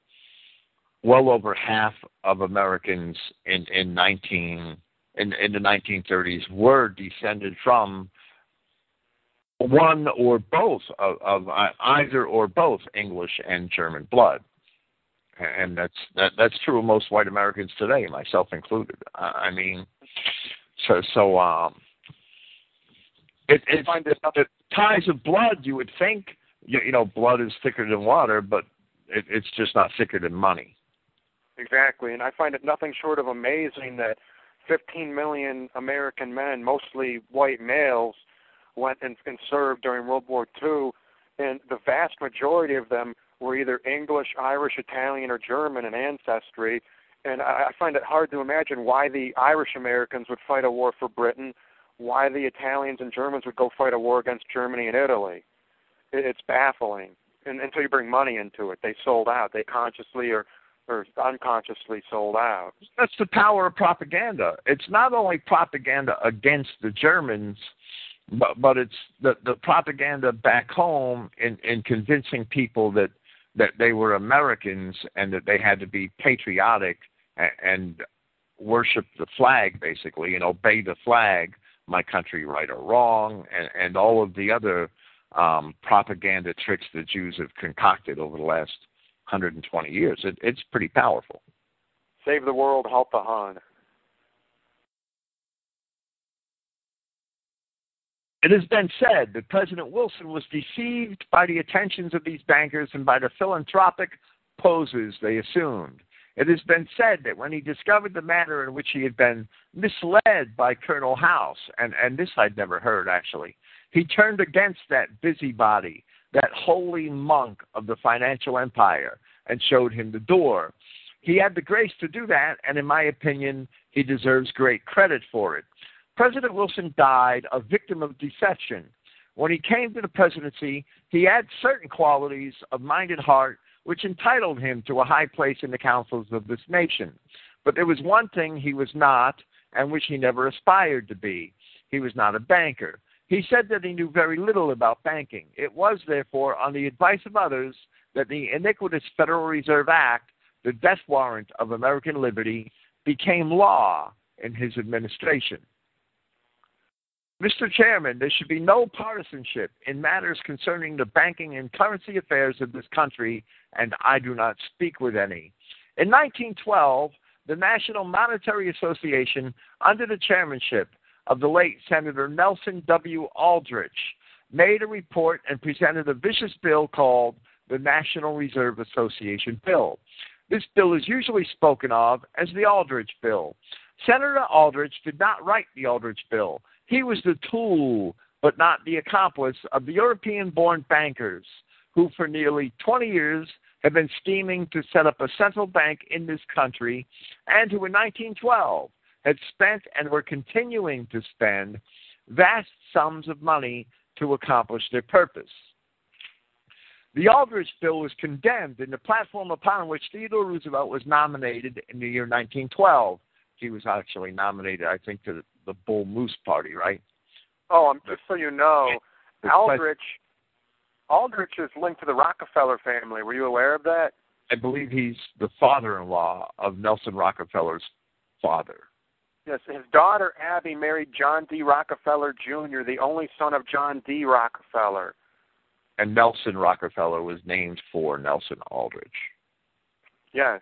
well over half of Americans in in 19 in, in the 1930s were descended from one or both of, of uh, either or both English and German blood and that's that that's true of most white Americans today, myself included. I mean, so so um, it it's it, ties of blood. You would think you, you know blood is thicker than water, but it, it's just not thicker than money. Exactly, and I find it nothing short of amazing that 15 million American men, mostly white males, went and, and served during World War II, and the vast majority of them were either English, Irish, Italian, or German in ancestry. And I, I find it hard to imagine why the Irish Americans would fight a war for Britain, why the Italians and Germans would go fight a war against Germany and Italy. It, it's baffling. And until you bring money into it, they sold out. They consciously or or unconsciously sold out. That's the power of propaganda. It's not only propaganda against the Germans, but but it's the the propaganda back home in in convincing people that that they were Americans and that they had to be patriotic and, and worship the flag, basically, and obey the flag, my country, right or wrong, and, and all of the other um, propaganda tricks the Jews have concocted over the last 120 years. It, it's pretty powerful. Save the world, help the Hun. It has been said that President Wilson was deceived by the attentions of these bankers and by the philanthropic poses they assumed. It has been said that when he discovered the manner in which he had been misled by Colonel House, and, and this I'd never heard actually, he turned against that busybody, that holy monk of the financial empire, and showed him the door. He had the grace to do that, and in my opinion, he deserves great credit for it. President Wilson died a victim of deception. When he came to the presidency, he had certain qualities of mind and heart which entitled him to a high place in the councils of this nation. But there was one thing he was not, and which he never aspired to be. He was not a banker. He said that he knew very little about banking. It was, therefore, on the advice of others that the iniquitous Federal Reserve Act, the death warrant of American liberty, became law in his administration. Mr. Chairman, there should be no partisanship in matters concerning the banking and currency affairs of this country, and I do not speak with any. In 1912, the National Monetary Association, under the chairmanship of the late Senator Nelson W. Aldrich, made a report and presented a vicious bill called the National Reserve Association Bill. This bill is usually spoken of as the Aldrich Bill. Senator Aldrich did not write the Aldrich Bill. He was the tool, but not the accomplice, of the European born bankers who, for nearly 20 years, have been scheming to set up a central bank in this country and who, in 1912, had spent and were continuing to spend vast sums of money to accomplish their purpose. The Aldrich Bill was condemned in the platform upon which Theodore Roosevelt was nominated in the year 1912. He was actually nominated, I think, to the Bull Moose Party, right? Oh, um, just so you know, Aldrich Aldrich is linked to the Rockefeller family. Were you aware of that? I believe he's the father-in-law of Nelson Rockefeller's father. Yes, his daughter Abby married John D. Rockefeller Jr., the only son of John D. Rockefeller. And Nelson Rockefeller was named for Nelson Aldrich. Yes,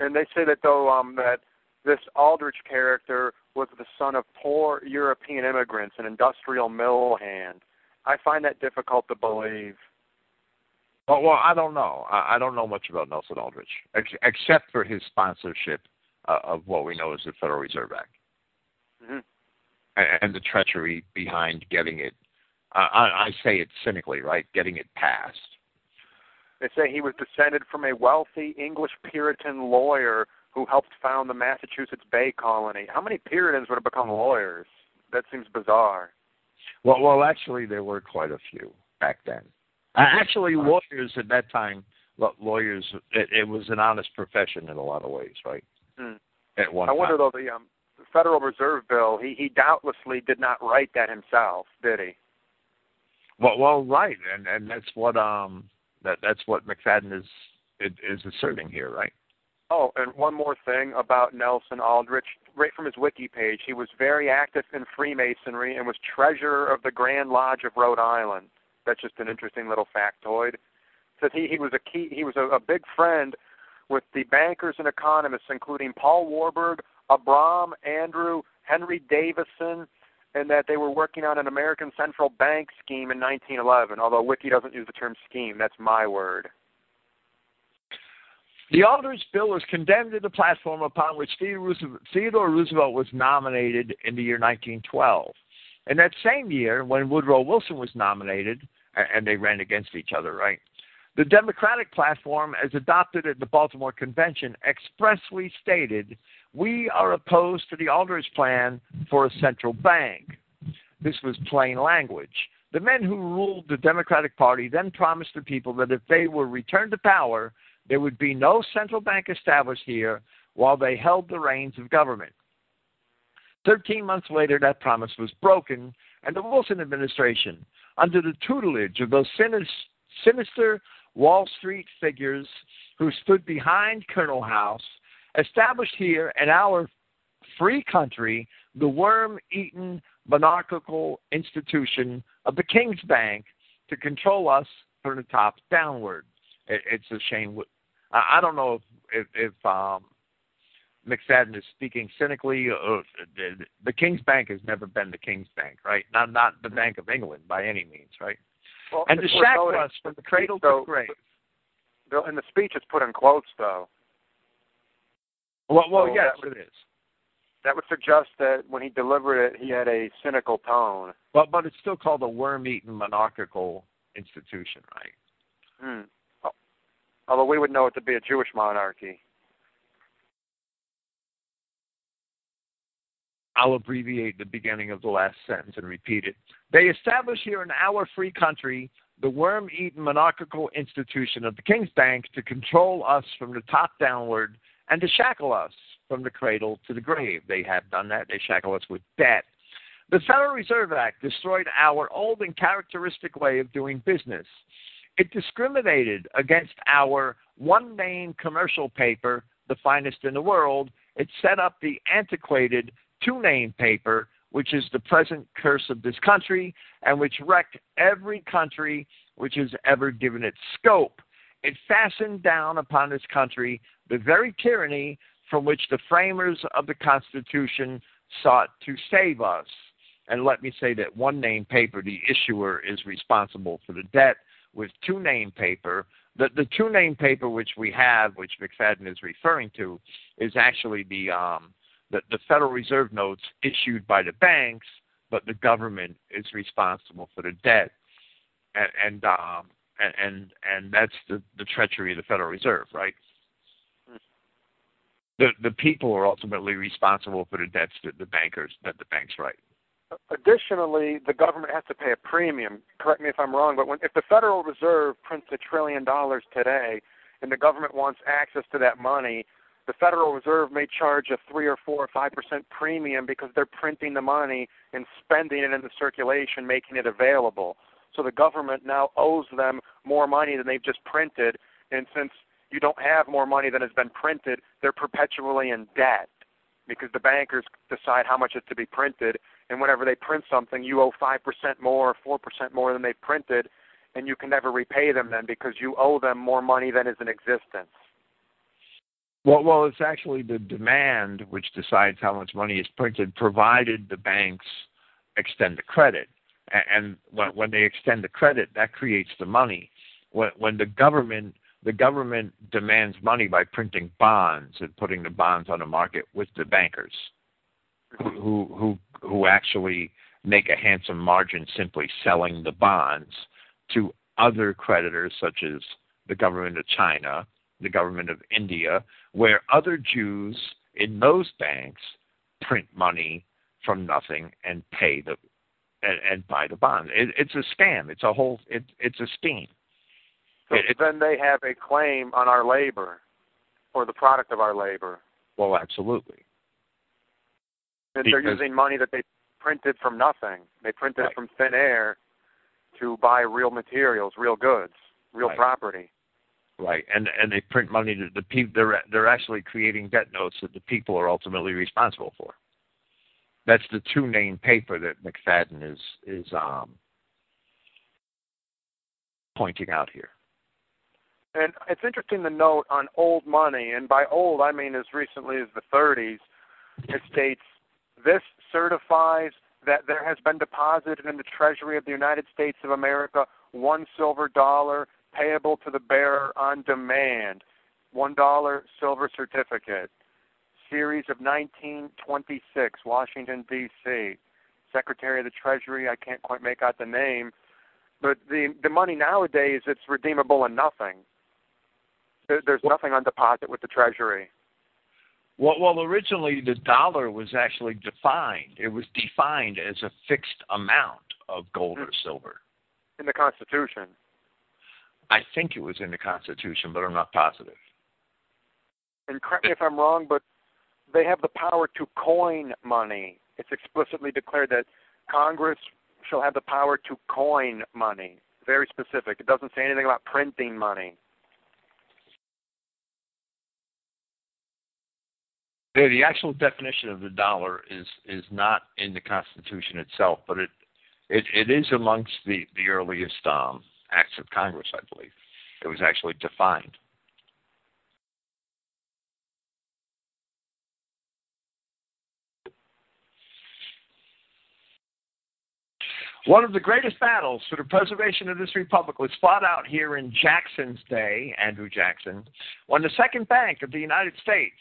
and they say that though um, that this Aldrich character was the son of poor European immigrants, an industrial mill hand. I find that difficult to believe. Well, well, I don't know. I, I don't know much about Nelson Aldrich, ex- except for his sponsorship uh, of what we know as the Federal Reserve Act, hmm and, and the treachery behind getting it. Uh, I, I say it cynically, right? Getting it passed. They say he was descended from a wealthy English Puritan lawyer who helped found the Massachusetts Bay Colony. How many Puritans would have become lawyers? That seems bizarre. Well, well, actually, there were quite a few back then. Uh, actually, lawyers at that time, lawyers, it, it was an honest profession in a lot of ways, right? Hmm. At one I wonder time. though the um, Federal Reserve Bill. He he doubtlessly did not write that himself, did he? Well, well, right, and and that's what um that that's what McFadden is is, is asserting here, right? Oh, and one more thing about Nelson Aldrich. Right from his wiki page, he was very active in Freemasonry and was treasurer of the Grand Lodge of Rhode Island. That's just an interesting little factoid. Says he he was a key he was a, a big friend with the bankers and economists, including Paul Warburg, Abram, Andrew, Henry Davison, and that they were working on an American central bank scheme in 1911. Although Wiki doesn't use the term scheme, that's my word. The Aldrich Bill was condemned to the platform upon which Theodore Roosevelt was nominated in the year 1912. In that same year, when Woodrow Wilson was nominated, and they ran against each other, right? The Democratic platform, as adopted at the Baltimore Convention, expressly stated, We are opposed to the Aldrich plan for a central bank. This was plain language. The men who ruled the Democratic Party then promised the people that if they were returned to power, there would be no central bank established here while they held the reins of government. Thirteen months later, that promise was broken, and the Wilson administration, under the tutelage of those sinister Wall Street figures who stood behind Colonel House, established here in our free country the worm eaten monarchical institution of the King's Bank to control us from the top downward. It, it's a shame. I, don't know if, if, if um, McFadden is speaking cynically. Or, the, the King's Bank has never been the King's Bank, right? Not not the Bank of England by any means, right? Well, and to it's worth us from the cradle to so- the grave. Bill, and the speech is put in quotes, though. Well, well, so yes, would- it is. That would suggest that when he delivered it, he had a cynical tone. But but it's still called a worm-eaten monarchical institution, right? Hmm. Although we would know it to be a Jewish monarchy. I'll abbreviate the beginning of the last sentence and repeat it. They establish here in our free country the worm eaten monarchical institution of the King's Bank to control us from the top downward and to shackle us from the cradle to the grave. They have done that. They shackle us with debt. The Federal Reserve Act destroyed our old and characteristic way of doing business. It discriminated against our one name commercial paper, the finest in the world. It set up the antiquated two name paper, which is the present curse of this country and which wrecked every country which has ever given it scope. It fastened down upon this country the very tyranny from which the framers of the Constitution sought to save us. And let me say that one name paper, the issuer, is responsible for the debt. With two name paper, the, the two name paper which we have, which McFadden is referring to, is actually the um, the, the Federal Reserve notes issued by the banks, but the government is responsible for the debt, and and um, and, and and that's the the treachery of the Federal Reserve, right? The the people are ultimately responsible for the debts that the bankers that the banks write. Additionally, the government has to pay a premium. Correct me if I'm wrong, but when, if the Federal Reserve prints a trillion dollars today, and the government wants access to that money, the Federal Reserve may charge a three or four or five percent premium because they're printing the money and spending it in the circulation, making it available. So the government now owes them more money than they've just printed, and since you don't have more money than has been printed, they're perpetually in debt because the bankers decide how much is to be printed, and whenever they print something, you owe five percent more, or four percent more than they've printed, and you can never repay them then because you owe them more money than is in existence. Well, well, it's actually the demand which decides how much money is printed, provided the banks extend the credit. And when, they extend the credit, that creates the money. when when the government the government demands money by printing bonds and putting the bonds on the market with the bankers who who who actually make a handsome margin simply selling the bonds to other creditors such as the government of China, the government of India, where other Jews in those banks print money from nothing and pay the and, and buy the bond. It, it's a scam. It's a whole. It, it's a scheme. So it, then they have a claim on our labor, or the product of our labor. Well, absolutely. And because, they're using money that they printed from nothing. They printed right. it from thin air to buy real materials, real goods, real right. property. Right, and and they print money to the people. They're they're actually creating debt notes that the people are ultimately responsible for. That's the two name paper that McFadden is is um, pointing out here. And it's interesting to note on old money, and by old I mean as recently as the 30s, it states this certifies that there has been deposited in the Treasury of the United States of America one silver dollar payable to the bearer on demand, one dollar silver certificate, series of 1926, Washington D.C. Secretary of the Treasury, I can't quite make out the name, but the the money nowadays it's redeemable in nothing. There, there's nothing on deposit with the Treasury. Well, well, originally the dollar was actually defined. It was defined as a fixed amount of gold or hmm. silver. In the Constitution. I think it was in the Constitution, but I'm not positive. And correct me if I'm wrong, but they have the power to coin money. It's explicitly declared that Congress shall have the power to coin money. Very specific. It doesn't say anything about printing money. The, the actual definition of the dollar is is not in the Constitution itself, but it it, it is amongst the the earliest um, acts of Congress, I believe. It was actually defined. One of the greatest battles for the preservation of this republic was fought out here in Jackson's day, Andrew Jackson, when the Second Bank of the United States,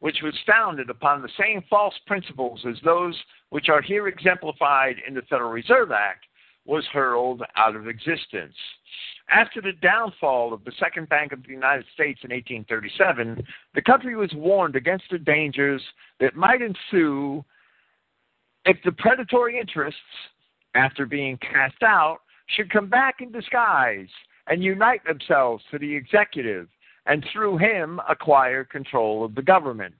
which was founded upon the same false principles as those which are here exemplified in the Federal Reserve Act, was hurled out of existence. After the downfall of the Second Bank of the United States in 1837, the country was warned against the dangers that might ensue if the predatory interests after being cast out, should come back in disguise and unite themselves to the executive and through him acquire control of the government.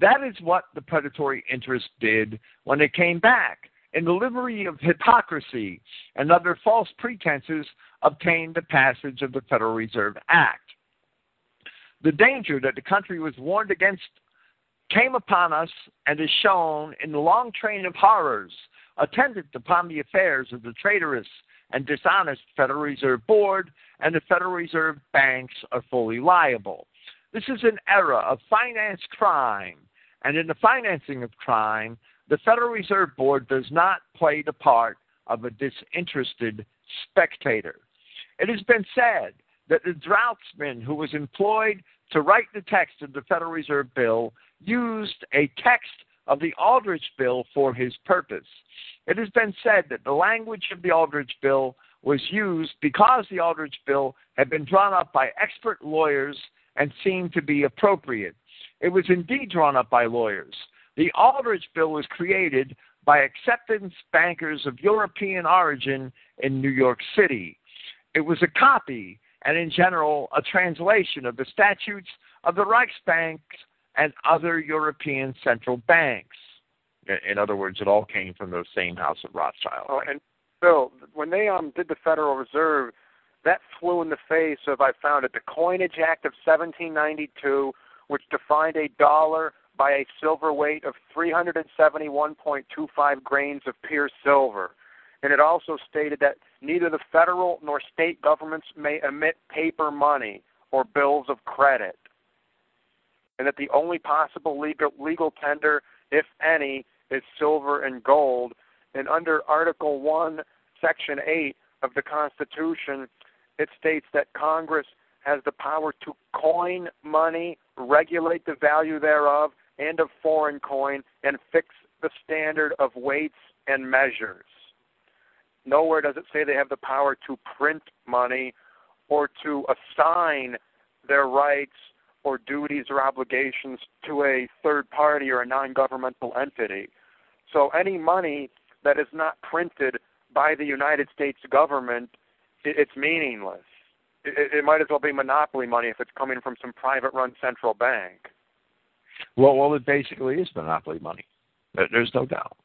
That is what the predatory interests did when they came back. In the livery of hypocrisy and other false pretenses, obtained the passage of the Federal Reserve Act. The danger that the country was warned against came upon us and is shown in the long train of horrors attendant upon the affairs of the traitorous and dishonest Federal Reserve Board, and the Federal Reserve banks are fully liable. This is an era of finance crime, and in the financing of crime, the Federal Reserve Board does not play the part of a disinterested spectator. It has been said that the draughtsman who was employed to write the text of the Federal Reserve Bill used a text of the Aldrich Bill for his purpose. It has been said that the language of the Aldrich Bill was used because the Aldrich Bill had been drawn up by expert lawyers and seemed to be appropriate. It was indeed drawn up by lawyers. The Aldrich Bill was created by acceptance bankers of European origin in New York City. It was a copy and, in general, a translation of the statutes of the Reichsbanks and other European central banks. In other words, it all came from the same house of Rothschild. Oh, and Bill, when they um did the Federal Reserve, that flew in the face of I found it the Coinage Act of 1792, which defined a dollar by a silver weight of 371.25 grains of pure silver. And it also stated that neither the federal nor state governments may emit paper money or bills of credit and that the only possible legal, legal tender, if any, is silver and gold. And under Article 1, Section 8 of the Constitution, it states that Congress has the power to coin money, regulate the value thereof and of foreign coin, and fix the standard of weights and measures. Nowhere does it say they have the power to print money or to assign their rights or duties or obligations to a third party or a non governmental entity. So any money that is not printed by the United States government, it's meaningless. It, might as well be monopoly money if it's coming from some private run central bank. Well, well, it basically is monopoly money. There's no doubt.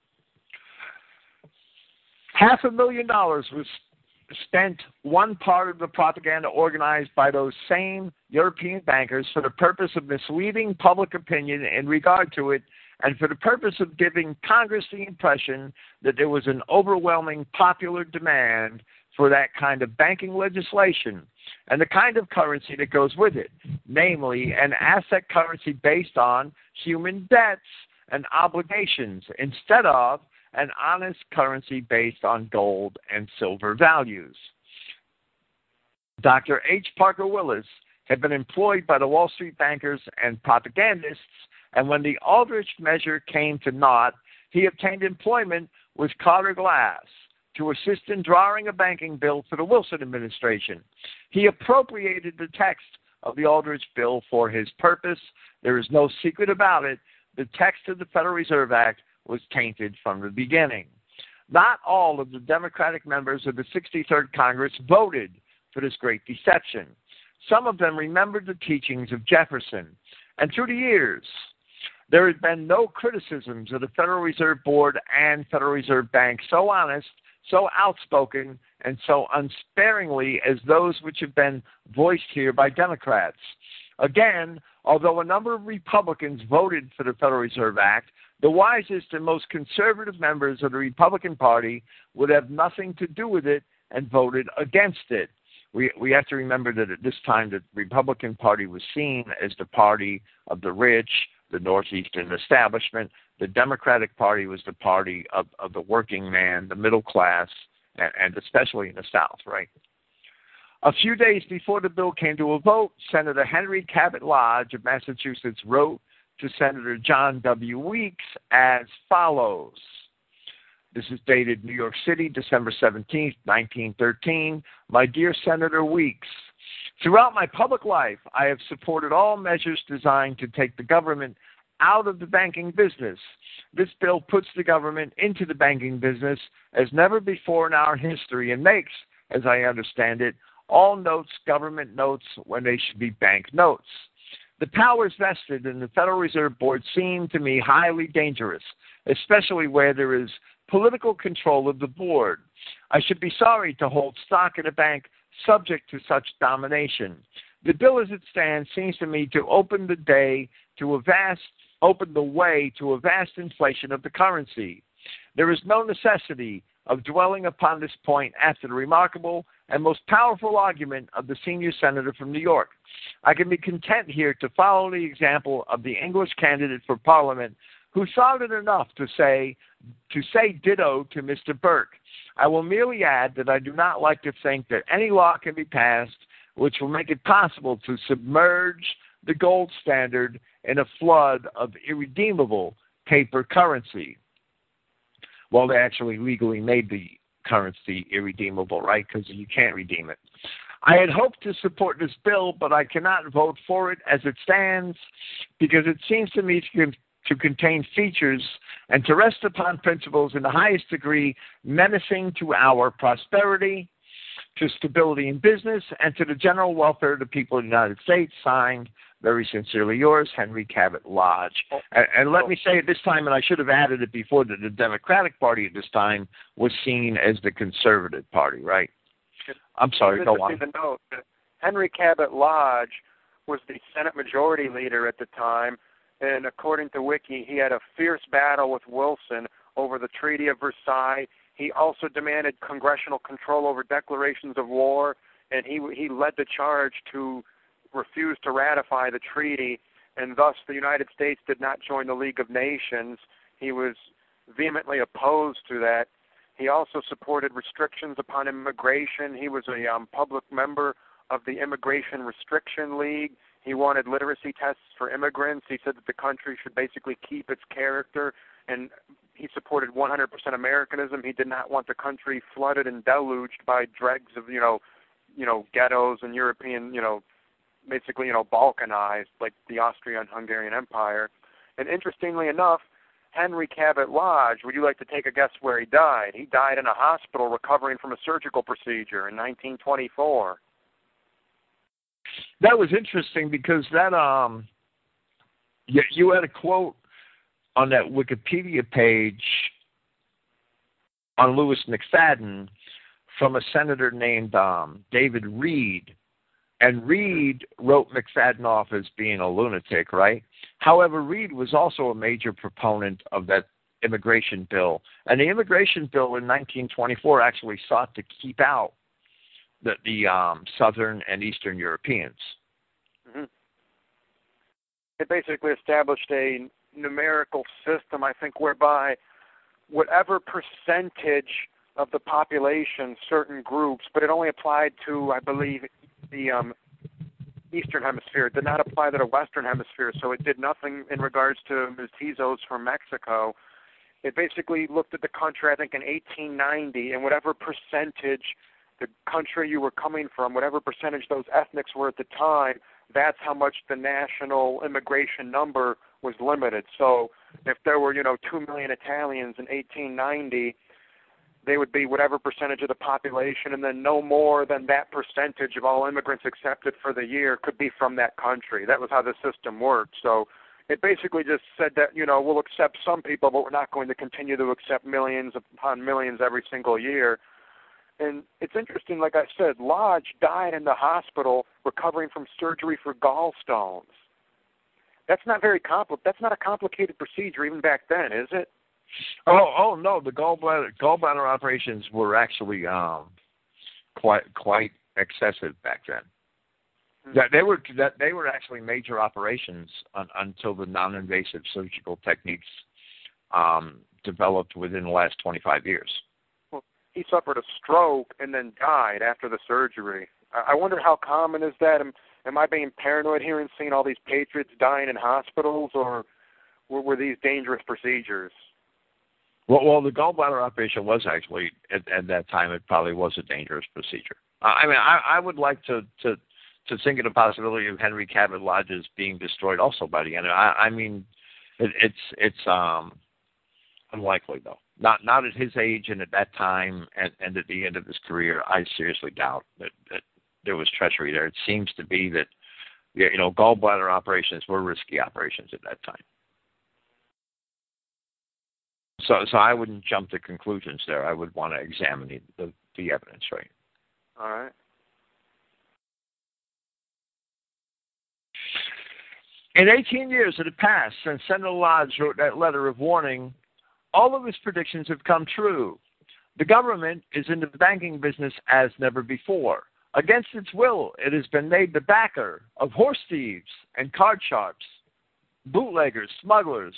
Half a million dollars was spent one part of the propaganda organized by those same European bankers for the purpose of misleading public opinion in regard to it and for the purpose of giving Congress the impression that there was an overwhelming popular demand for that kind of banking legislation and the kind of currency that goes with it, namely an asset currency based on human debts and obligations instead of an honest currency based on gold and silver values. Dr. H. Parker Willis had been employed by the Wall Street bankers and propagandists, and when the Aldrich measure came to naught, he obtained employment with Carter Glass to assist in drawing a banking bill for the Wilson administration. He appropriated the text of the Aldrich bill for his purpose. There is no secret about it. The text of the Federal Reserve Act was tainted from the beginning. Not all of the Democratic members of the 63rd Congress voted for this great deception. Some of them remembered the teachings of Jefferson. And through the years, there had been no criticisms of the Federal Reserve Board and Federal Reserve Bank so honest so outspoken and so unsparingly as those which have been voiced here by Democrats. Again, although a number of Republicans voted for the Federal Reserve Act, the wisest and most conservative members of the Republican Party would have nothing to do with it and voted against it. We, we have to remember that at this time the Republican Party was seen as the party of the rich, the Northeastern establishment, the Democratic Party was the party of, of the working man, the middle class, and, and especially in the South, right? A few days before the bill came to a vote, Senator Henry Cabot Lodge of Massachusetts wrote to Senator John W. Weeks as follows. This is dated New York City, December 17, 1913. My dear Senator Weeks, throughout my public life, I have supported all measures designed to take the government out of the banking business. This bill puts the government into the banking business as never before in our history and makes, as I understand it, all notes government notes when they should be bank notes. The powers vested in the Federal Reserve Board seem to me highly dangerous, especially where there is political control of the board. I should be sorry to hold stock in a bank subject to such domination. The bill as it stands seems to me to open the day to a vast open the way to a vast inflation of the currency. There is no necessity of dwelling upon this point after the remarkable and most powerful argument of the senior senator from New York. I can be content here to follow the example of the English candidate for Parliament who it enough to say to say ditto to Mr. Burke. I will merely add that I do not like to think that any law can be passed which will make it possible to submerge the gold standard in a flood of irredeemable paper currency. Well, they actually legally made the currency irredeemable, right? Because you can't redeem it. I had hoped to support this bill, but I cannot vote for it as it stands because it seems to me to, to contain features and to rest upon principles in the highest degree menacing to our prosperity, to stability in business, and to the general welfare of the people of the United States, signed very sincerely yours, Henry Cabot Lodge. Oh, and, and, let oh. me say at this time, and I should have added it before, that the Democratic Party at this time was seen as the conservative party, right? I'm sorry, go on. Henry Cabot Lodge was the Senate Majority Leader at the time, and according to Wiki, he had a fierce battle with Wilson over the Treaty of Versailles. He also demanded congressional control over declarations of war, and he he led the charge to refused to ratify the treaty, and thus the United States did not join the League of Nations. He was vehemently opposed to that. He also supported restrictions upon immigration. He was a um, public member of the Immigration Restriction League. He wanted literacy tests for immigrants. He said that the country should basically keep its character, and he supported 100% Americanism. He did not want the country flooded and deluged by dregs of, you know, you know, ghettos and European, you know, basically, you know, balkanized like the Austrian-Hungarian Empire. And interestingly enough, Henry Cabot Lodge, would you like to take a guess where he died? He died in a hospital recovering from a surgical procedure in 1924. That was interesting because that um you, you had a quote on that Wikipedia page on Louis McFadden from a senator named um, David Reed. And Reed wrote McFadden off as being a lunatic, right? However, Reed was also a major proponent of that immigration bill. And the immigration bill in 1924 actually sought to keep out the, the um, Southern and Eastern Europeans. Mm-hmm. It basically established a numerical system, I think, whereby whatever percentage of the population, certain groups, but it only applied to, I believe, the um, Eastern Hemisphere. It did not apply to the Western Hemisphere, so it did nothing in regards to mestizos from Mexico. It basically looked at the country, I think, in 1890, and whatever percentage the country you were coming from, whatever percentage those ethnics were at the time, that's how much the national immigration number was limited. So if there were, you know, 2 million Italians in 1890, they would be whatever percentage of the population, and then no more than that percentage of all immigrants accepted for the year could be from that country. That was how the system worked. So it basically just said that, you know, we'll accept some people, but we're not going to continue to accept millions upon millions every single year. And it's interesting, like I said, Lodge died in the hospital recovering from surgery for gallstones. That's not very compli- That's not a complicated procedure even back then, is it? Oh, oh no, the gallbladder gallbladder operations were actually um, quite quite excessive back then. Mm-hmm. That they were that they were actually major operations un, until the non-invasive surgical techniques um, developed within the last 25 years. He suffered a stroke and then died after the surgery. I wonder how common is that? Am, am I being paranoid here and seeing all these patriots dying in hospitals, or were, were these dangerous procedures? Well, well, the gallbladder operation was actually at, at that time. It probably was a dangerous procedure. I mean, I, I would like to to to think of the possibility of Henry Cabot Lodges being destroyed also by the enemy. I, I mean, it, it's it's um unlikely though. Not not at his age and at that time and, and at the end of his career. I seriously doubt that, that there was treachery there. It seems to be that you know gallbladder operations were risky operations at that time. So, so I wouldn't jump to conclusions there. I would want to examine the, the, the evidence, right? All right. In 18 years that have passed since Senator Lodge wrote that letter of warning, all of his predictions have come true. The government is in the banking business as never before. Against its will, it has been made the backer of horse thieves and card sharps, bootleggers, smugglers,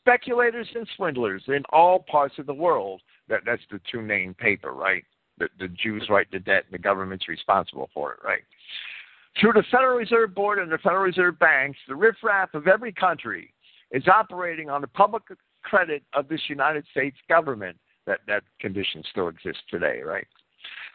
speculators and swindlers in all parts of the world. That that's the two name paper, right? The the Jews write the debt, and the government's responsible for it, right? Through the Federal Reserve Board and the Federal Reserve banks, the riffraff of every country is operating on the public credit of this United States government. That that condition still exists today, right?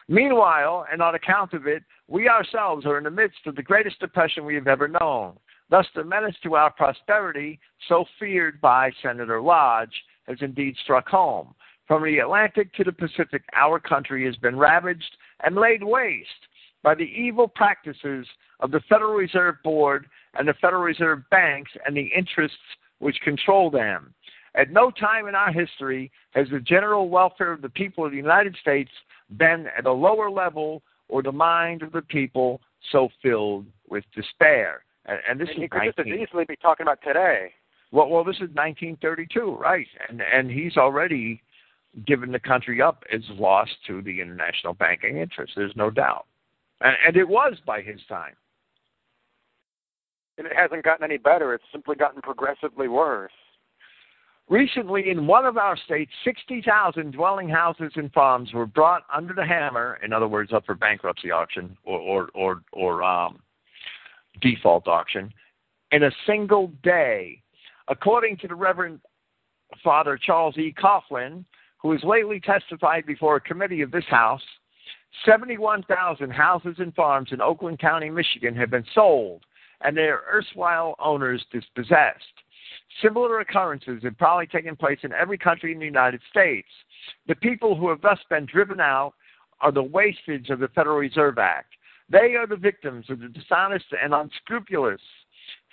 Meanwhile, and on account of it, we ourselves are in the midst of the greatest depression we have ever known. Thus, the menace to our prosperity, so feared by Senator Lodge, has indeed struck home. From the Atlantic to the Pacific, our country has been ravaged and laid waste by the evil practices of the Federal Reserve Board and the Federal Reserve banks and the interests which control them. At no time in our history has the general welfare of the people of the United States been at a lower level or the mind of the people so filled with despair. And, and this and is could 19, just as easily be talking about today. Well, well, this is 1932, right? And and he's already given the country up as lost to the international banking interest. There's no doubt, and, and it was by his time. And it hasn't gotten any better. It's simply gotten progressively worse. Recently, in one of our states, 60,000 dwelling houses and farms were brought under the hammer, in other words, up for bankruptcy auction or, or, or, or um, default auction, in a single day. According to the Reverend Father Charles E. Coughlin, who has lately testified before a committee of this House, 71,000 houses and farms in Oakland County, Michigan have been sold and their erstwhile owners dispossessed. Similar occurrences have probably taken place in every country in the United States. The people who have thus been driven out are the wastage of the Federal Reserve Act. They are the victims of the dishonest and unscrupulous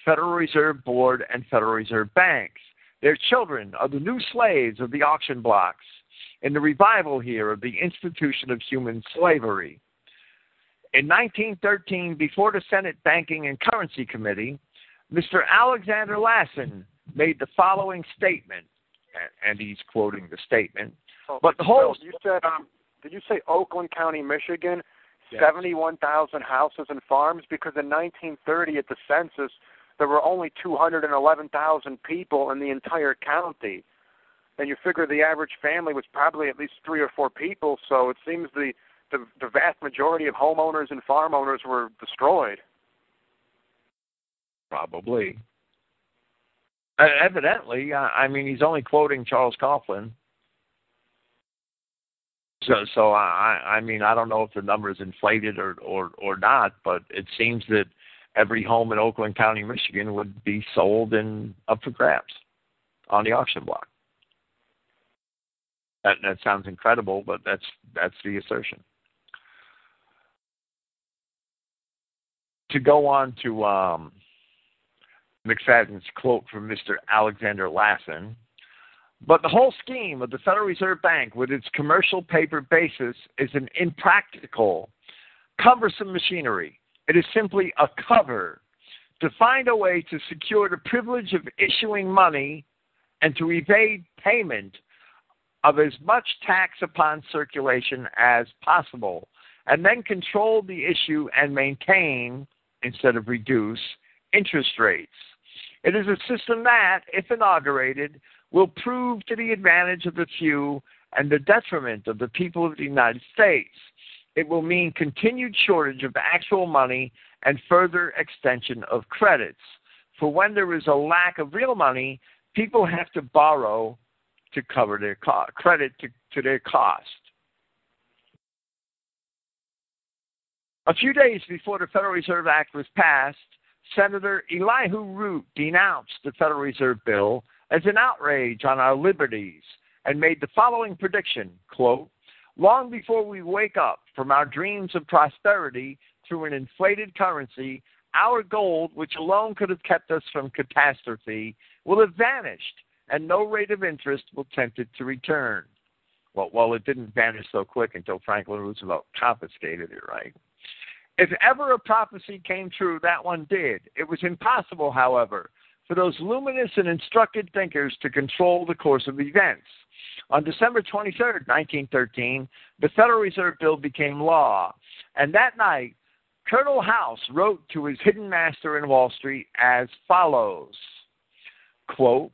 Federal Reserve Board and Federal Reserve banks. Their children are the new slaves of the auction blocks in the revival here of the institution of human slavery. In 1913, before the Senate Banking and Currency Committee, Mr. Alexander Lassen made the following statement, and he's quoting the statement. Oh, but the whole you said, um, did you say Oakland County, Michigan? Yes. 71,000 houses and farms because in 1930 at the census there were only 211,000 people in the entire county. And you figure the average family was probably at least 3 or 4 people, so it seems the the, the vast majority of homeowners and farm owners were destroyed. Probably. Uh, evidently, uh, I mean, he's only quoting Charles Coughlin. So, so I, I mean, I don't know if the number is inflated or, or, or not, but it seems that every home in Oakland County, Michigan, would be sold and up for grabs on the auction block. That, that sounds incredible, but that's that's the assertion. To go on to um, McFadden's quote from Mr. Alexander Lassen. But the whole scheme of the Federal Reserve Bank, with its commercial paper basis, is an impractical, cumbersome machinery. It is simply a cover to find a way to secure the privilege of issuing money and to evade payment of as much tax upon circulation as possible, and then control the issue and maintain, instead of reduce, interest rates. It is a system that, if inaugurated, will prove to the advantage of the few and the detriment of the people of the United States. It will mean continued shortage of actual money and further extension of credits. For when there is a lack of real money, people have to borrow to cover their co- credit to, to their cost. A few days before the Federal Reserve Act was passed, Senator Elihu Root denounced the Federal Reserve Bill as an outrage on our liberties and made the following prediction quote, Long before we wake up from our dreams of prosperity through an inflated currency, our gold, which alone could have kept us from catastrophe, will have vanished, and no rate of interest will tempt it to return. Well, well, it didn't vanish so quick until Franklin Roosevelt confiscated it, right? If ever a prophecy came true, that one did. It was impossible, however, for those luminous and instructed thinkers to control the course of events. On December 23, 1913, the Federal Reserve Bill became law, and that night, Colonel House wrote to his hidden master in Wall Street as follows quote,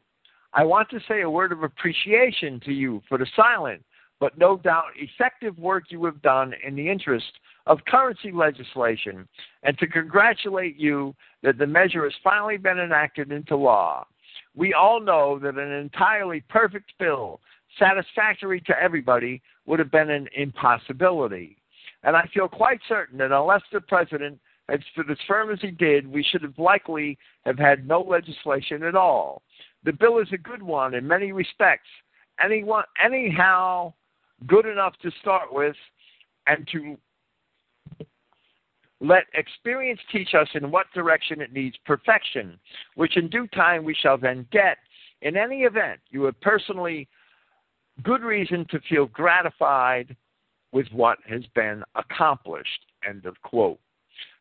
I want to say a word of appreciation to you for the silent but no doubt effective work you have done in the interest of currency legislation, and to congratulate you that the measure has finally been enacted into law. We all know that an entirely perfect bill, satisfactory to everybody, would have been an impossibility. And I feel quite certain that unless the president had stood as firm as he did, we should have likely have had no legislation at all. The bill is a good one in many respects. Anyone, anyhow, good enough to start with, and to let experience teach us in what direction it needs perfection, which in due time we shall then get. In any event, you have personally good reason to feel gratified with what has been accomplished. End of quote.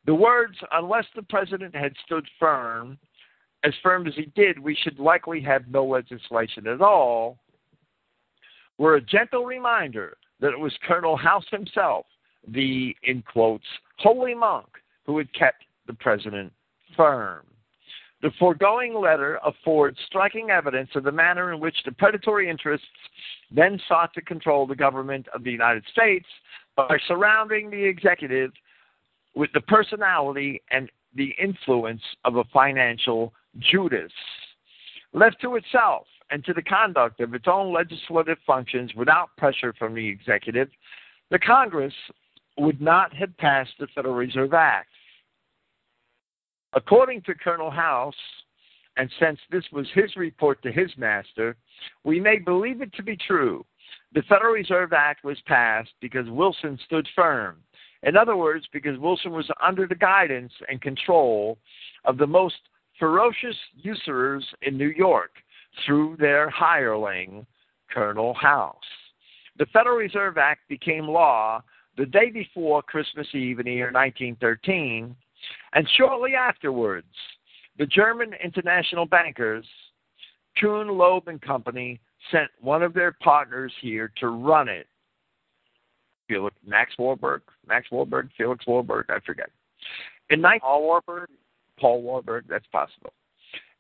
The words, unless the president had stood firm, as firm as he did, we should likely have no legislation at all, were a gentle reminder that it was Colonel House himself, the, in quotes, holy monk who had kept the president firm. The foregoing letter affords striking evidence of the manner in which the predatory interests then sought to control the government of the United States by surrounding the executive with the personality and the influence of a financial Judas. Left to itself and to the conduct of its own legislative functions without pressure from the executive, the Congress would not have passed the Federal Reserve Act. According to Colonel House, and since this was his report to his master, we may believe it to be true. The Federal Reserve Act was passed because Wilson stood firm. In other words, because Wilson was under the guidance and control of the most ferocious usurers in New York through their hireling, Colonel House. The Federal Reserve Act became law the day before Christmas Eve in the year 1913, and shortly afterwards, the German international bankers, Kuhn, Loeb and Company, sent one of their partners here to run it. Felix, Max Warburg, Max Warburg, Felix Warburg, I forget. In 19- Paul Warburg? Paul Warburg, that's possible.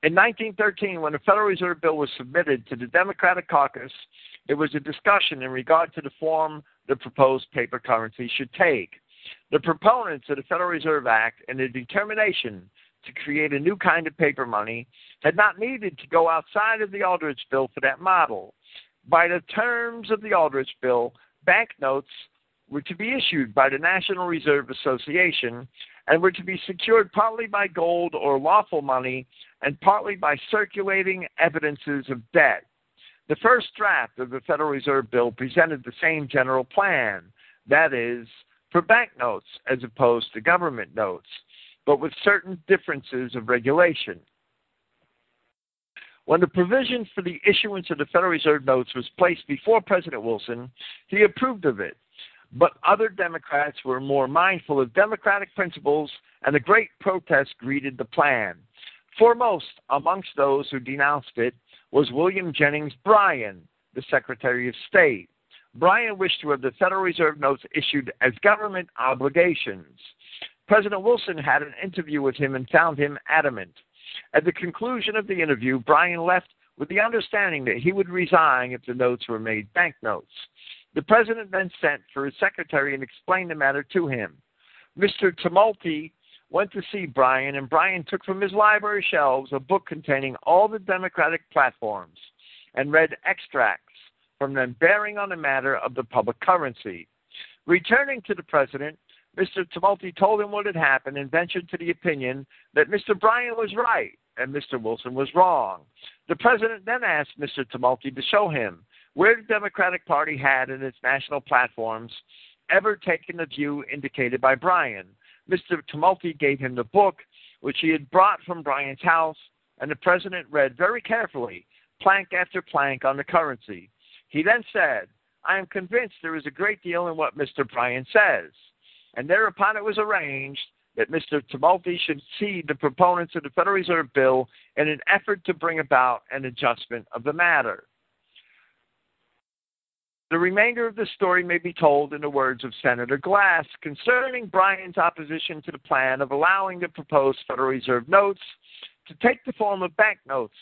In 1913, when the Federal Reserve Bill was submitted to the Democratic caucus, there was a discussion in regard to the form the proposed paper currency should take. The proponents of the Federal Reserve Act and the determination to create a new kind of paper money had not needed to go outside of the Aldrich Bill for that model. By the terms of the Aldrich Bill, banknotes were to be issued by the National Reserve Association and were to be secured partly by gold or lawful money and partly by circulating evidences of debt. The first draft of the Federal Reserve Bill presented the same general plan, that is, for banknotes as opposed to government notes, but with certain differences of regulation. When the provision for the issuance of the Federal Reserve notes was placed before President Wilson, he approved of it. But other Democrats were more mindful of democratic principles, and a great protest greeted the plan. Foremost amongst those who denounced it was William Jennings Bryan, the Secretary of State. Bryan wished to have the Federal Reserve notes issued as government obligations. President Wilson had an interview with him and found him adamant. At the conclusion of the interview, Bryan left with the understanding that he would resign if the notes were made banknotes. The president then sent for his secretary and explained the matter to him. Mr. Tumulty went to see Bryan, and Bryan took from his library shelves a book containing all the Democratic platforms and read extracts from them bearing on the matter of the public currency. Returning to the president, Mr. Tumulty told him what had happened and ventured to the opinion that Mr. Bryan was right and Mr. Wilson was wrong. The president then asked Mr. Tumulty to show him where the Democratic Party had in its national platforms ever taken the view indicated by Bryan. Mr. Tumulty gave him the book, which he had brought from Bryan's house, and the president read very carefully, plank after plank, on the currency. He then said, I am convinced there is a great deal in what Mr. Bryan says. And thereupon it was arranged that Mr. Tumulty should see the proponents of the Federal Reserve Bill in an effort to bring about an adjustment of the matter. The remainder of the story may be told in the words of Senator Glass concerning Bryan's opposition to the plan of allowing the proposed Federal Reserve notes to take the form of banknotes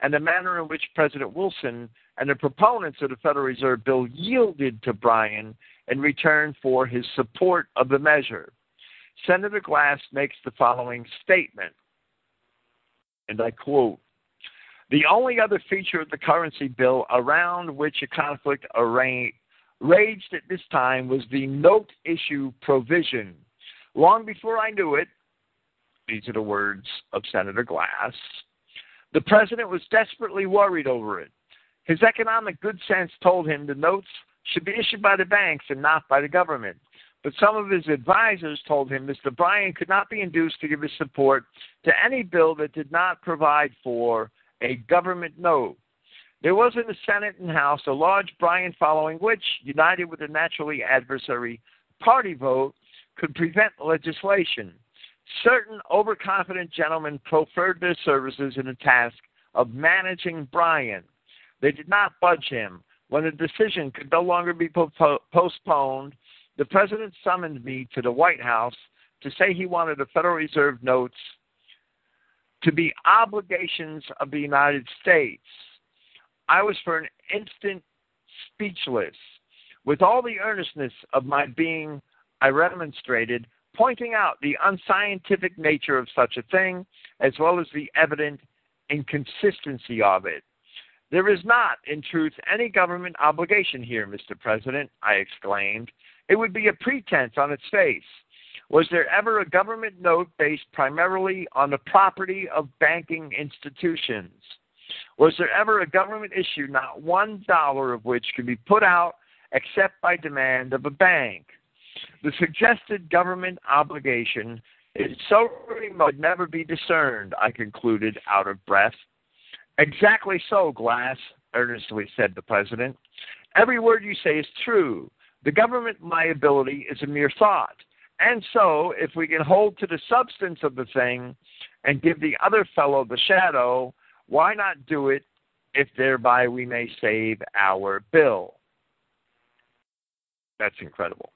and the manner in which President Wilson and the proponents of the Federal Reserve Bill yielded to Bryan in return for his support of the measure. Senator Glass makes the following statement, and I quote the only other feature of the currency bill around which a conflict raged at this time was the note issue provision. Long before I knew it, these are the words of Senator Glass, the president was desperately worried over it. His economic good sense told him the notes should be issued by the banks and not by the government. But some of his advisers told him Mr. Bryan could not be induced to give his support to any bill that did not provide for a government note. There was in the Senate and House a large Bryan following, which, united with a naturally adversary party vote, could prevent legislation. Certain overconfident gentlemen proffered their services in the task of managing Bryan. They did not budge him. When a decision could no longer be postponed, the president summoned me to the White House to say he wanted the Federal Reserve notes to be obligations of the United States. I was for an instant speechless. With all the earnestness of my being, I remonstrated, pointing out the unscientific nature of such a thing, as well as the evident inconsistency of it. There is not, in truth, any government obligation here, Mr. President, I exclaimed. It would be a pretense on its face. Was there ever a government note based primarily on the property of banking institutions? Was there ever a government issue not one dollar of which could be put out except by demand of a bank? The suggested government obligation is so remote never be discerned, I concluded out of breath. Exactly so, Glass, earnestly said the President. Every word you say is true. The government liability is a mere thought. And so, if we can hold to the substance of the thing and give the other fellow the shadow, why not do it if thereby we may save our bill? That's incredible.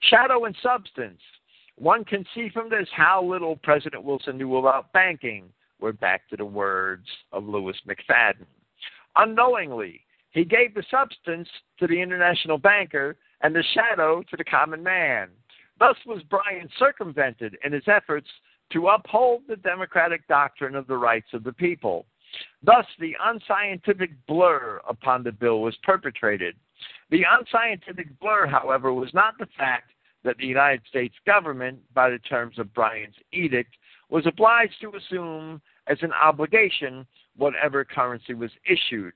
Shadow and substance. One can see from this how little President Wilson knew about banking. We're back to the words of Louis McFadden. Unknowingly, he gave the substance to the international banker and the shadow to the common man. Thus was Bryan circumvented in his efforts to uphold the democratic doctrine of the rights of the people. Thus, the unscientific blur upon the bill was perpetrated. The unscientific blur, however, was not the fact that the United States government, by the terms of Bryan's edict, was obliged to assume as an obligation whatever currency was issued.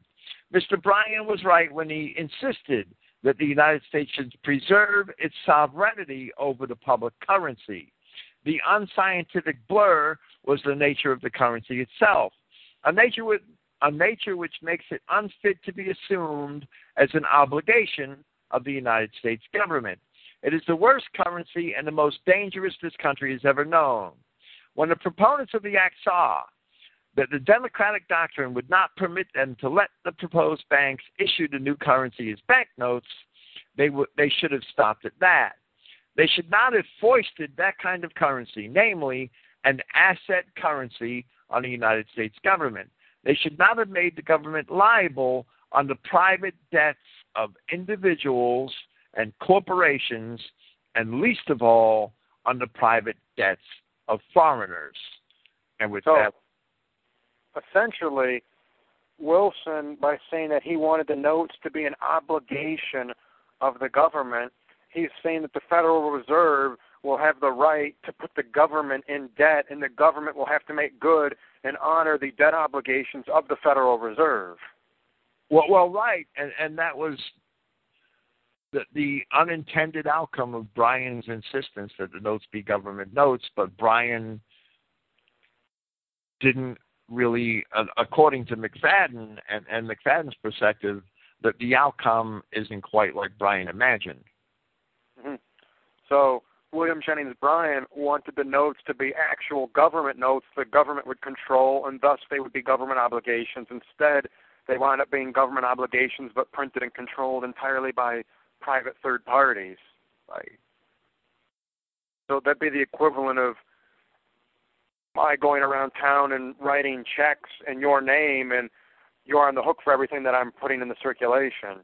Mr. Bryan was right when he insisted that the United States should preserve its sovereignty over the public currency. The unscientific blur was the nature of the currency itself, a nature, with, a nature which makes it unfit to be assumed as an obligation of the United States government. It is the worst currency and the most dangerous this country has ever known. When the proponents of the act saw that the democratic doctrine would not permit them to let the proposed banks issue the new currency as banknotes, they, w- they should have stopped at that. They should not have foisted that kind of currency, namely an asset currency, on the United States government. They should not have made the government liable on the private debts of individuals and corporations, and least of all, on the private debts of foreigners. And with so, that, essentially, Wilson, by saying that he wanted the notes to be an obligation of the government, he's saying that the Federal Reserve will have the right to put the government in debt, and the government will have to make good and honor the debt obligations of the Federal Reserve. Well, well, right, and and that was the the unintended outcome of Bryan's insistence that the notes be government notes, but Bryan didn't really, uh, according to McFadden and, and McFadden's perspective, that the outcome isn't quite like Bryan imagined. Mm-hmm. So William Jennings Bryan wanted the notes to be actual government notes the government would control, and thus they would be government obligations. Instead, they wound up being government obligations, but printed and controlled entirely by private third parties. Right. So that'd be the equivalent of my going around town and writing checks in your name, and you're on the hook for everything that I'm putting in the circulation.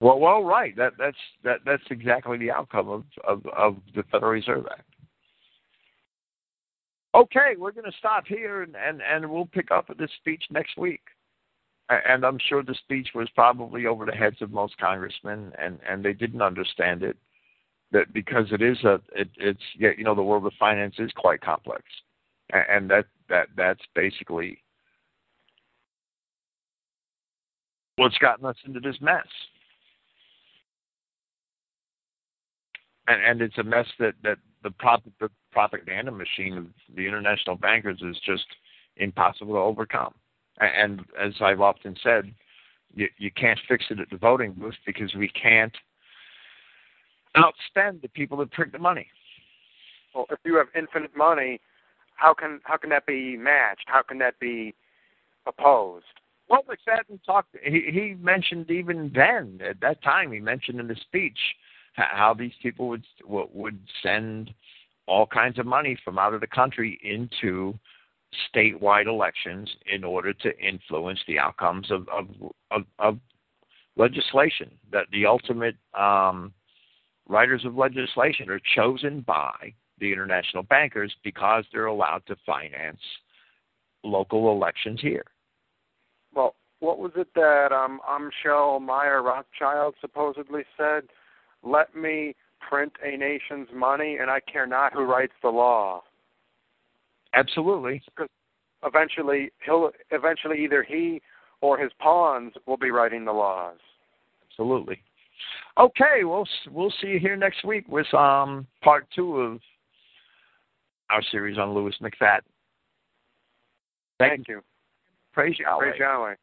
Well, well, right. That that's that that's exactly the outcome of of, of the Federal Reserve Act. Okay, we're going to stop here, and, and and we'll pick up this speech next week. And I'm sure the speech was probably over the heads of most congressmen, and and they didn't understand it that because it is a it, it's you know the world of finance is quite complex, and that that that's basically what's gotten us into this mess. And and it's a mess that that the prop the propaganda machine of the international bankers is just impossible to overcome. And, and as I've often said, you you can't fix it at the voting booth because we can't outspend the people that print the money. Well, if you have infinite money, how can how can that be matched? How can that be opposed? Well, McFadden talked. He, he mentioned even then at that time. He mentioned in the speech how these people would would send all kinds of money from out of the country into statewide elections in order to influence the outcomes of of, of, of legislation. That the ultimate um, writers of legislation are chosen by the international bankers because they're allowed to finance local elections here. Well, what was it that um, Amschel Meyer Rothschild supposedly said? Let me print a nation's money, and I care not who writes the law. Absolutely. Because eventually, he'll eventually either he or his pawns will be writing the laws. Absolutely. Okay, we'll we'll see you here next week with um part two of our series on Louis McFadden. Thank, Thank you. Praise Yahweh. Praise Yahweh.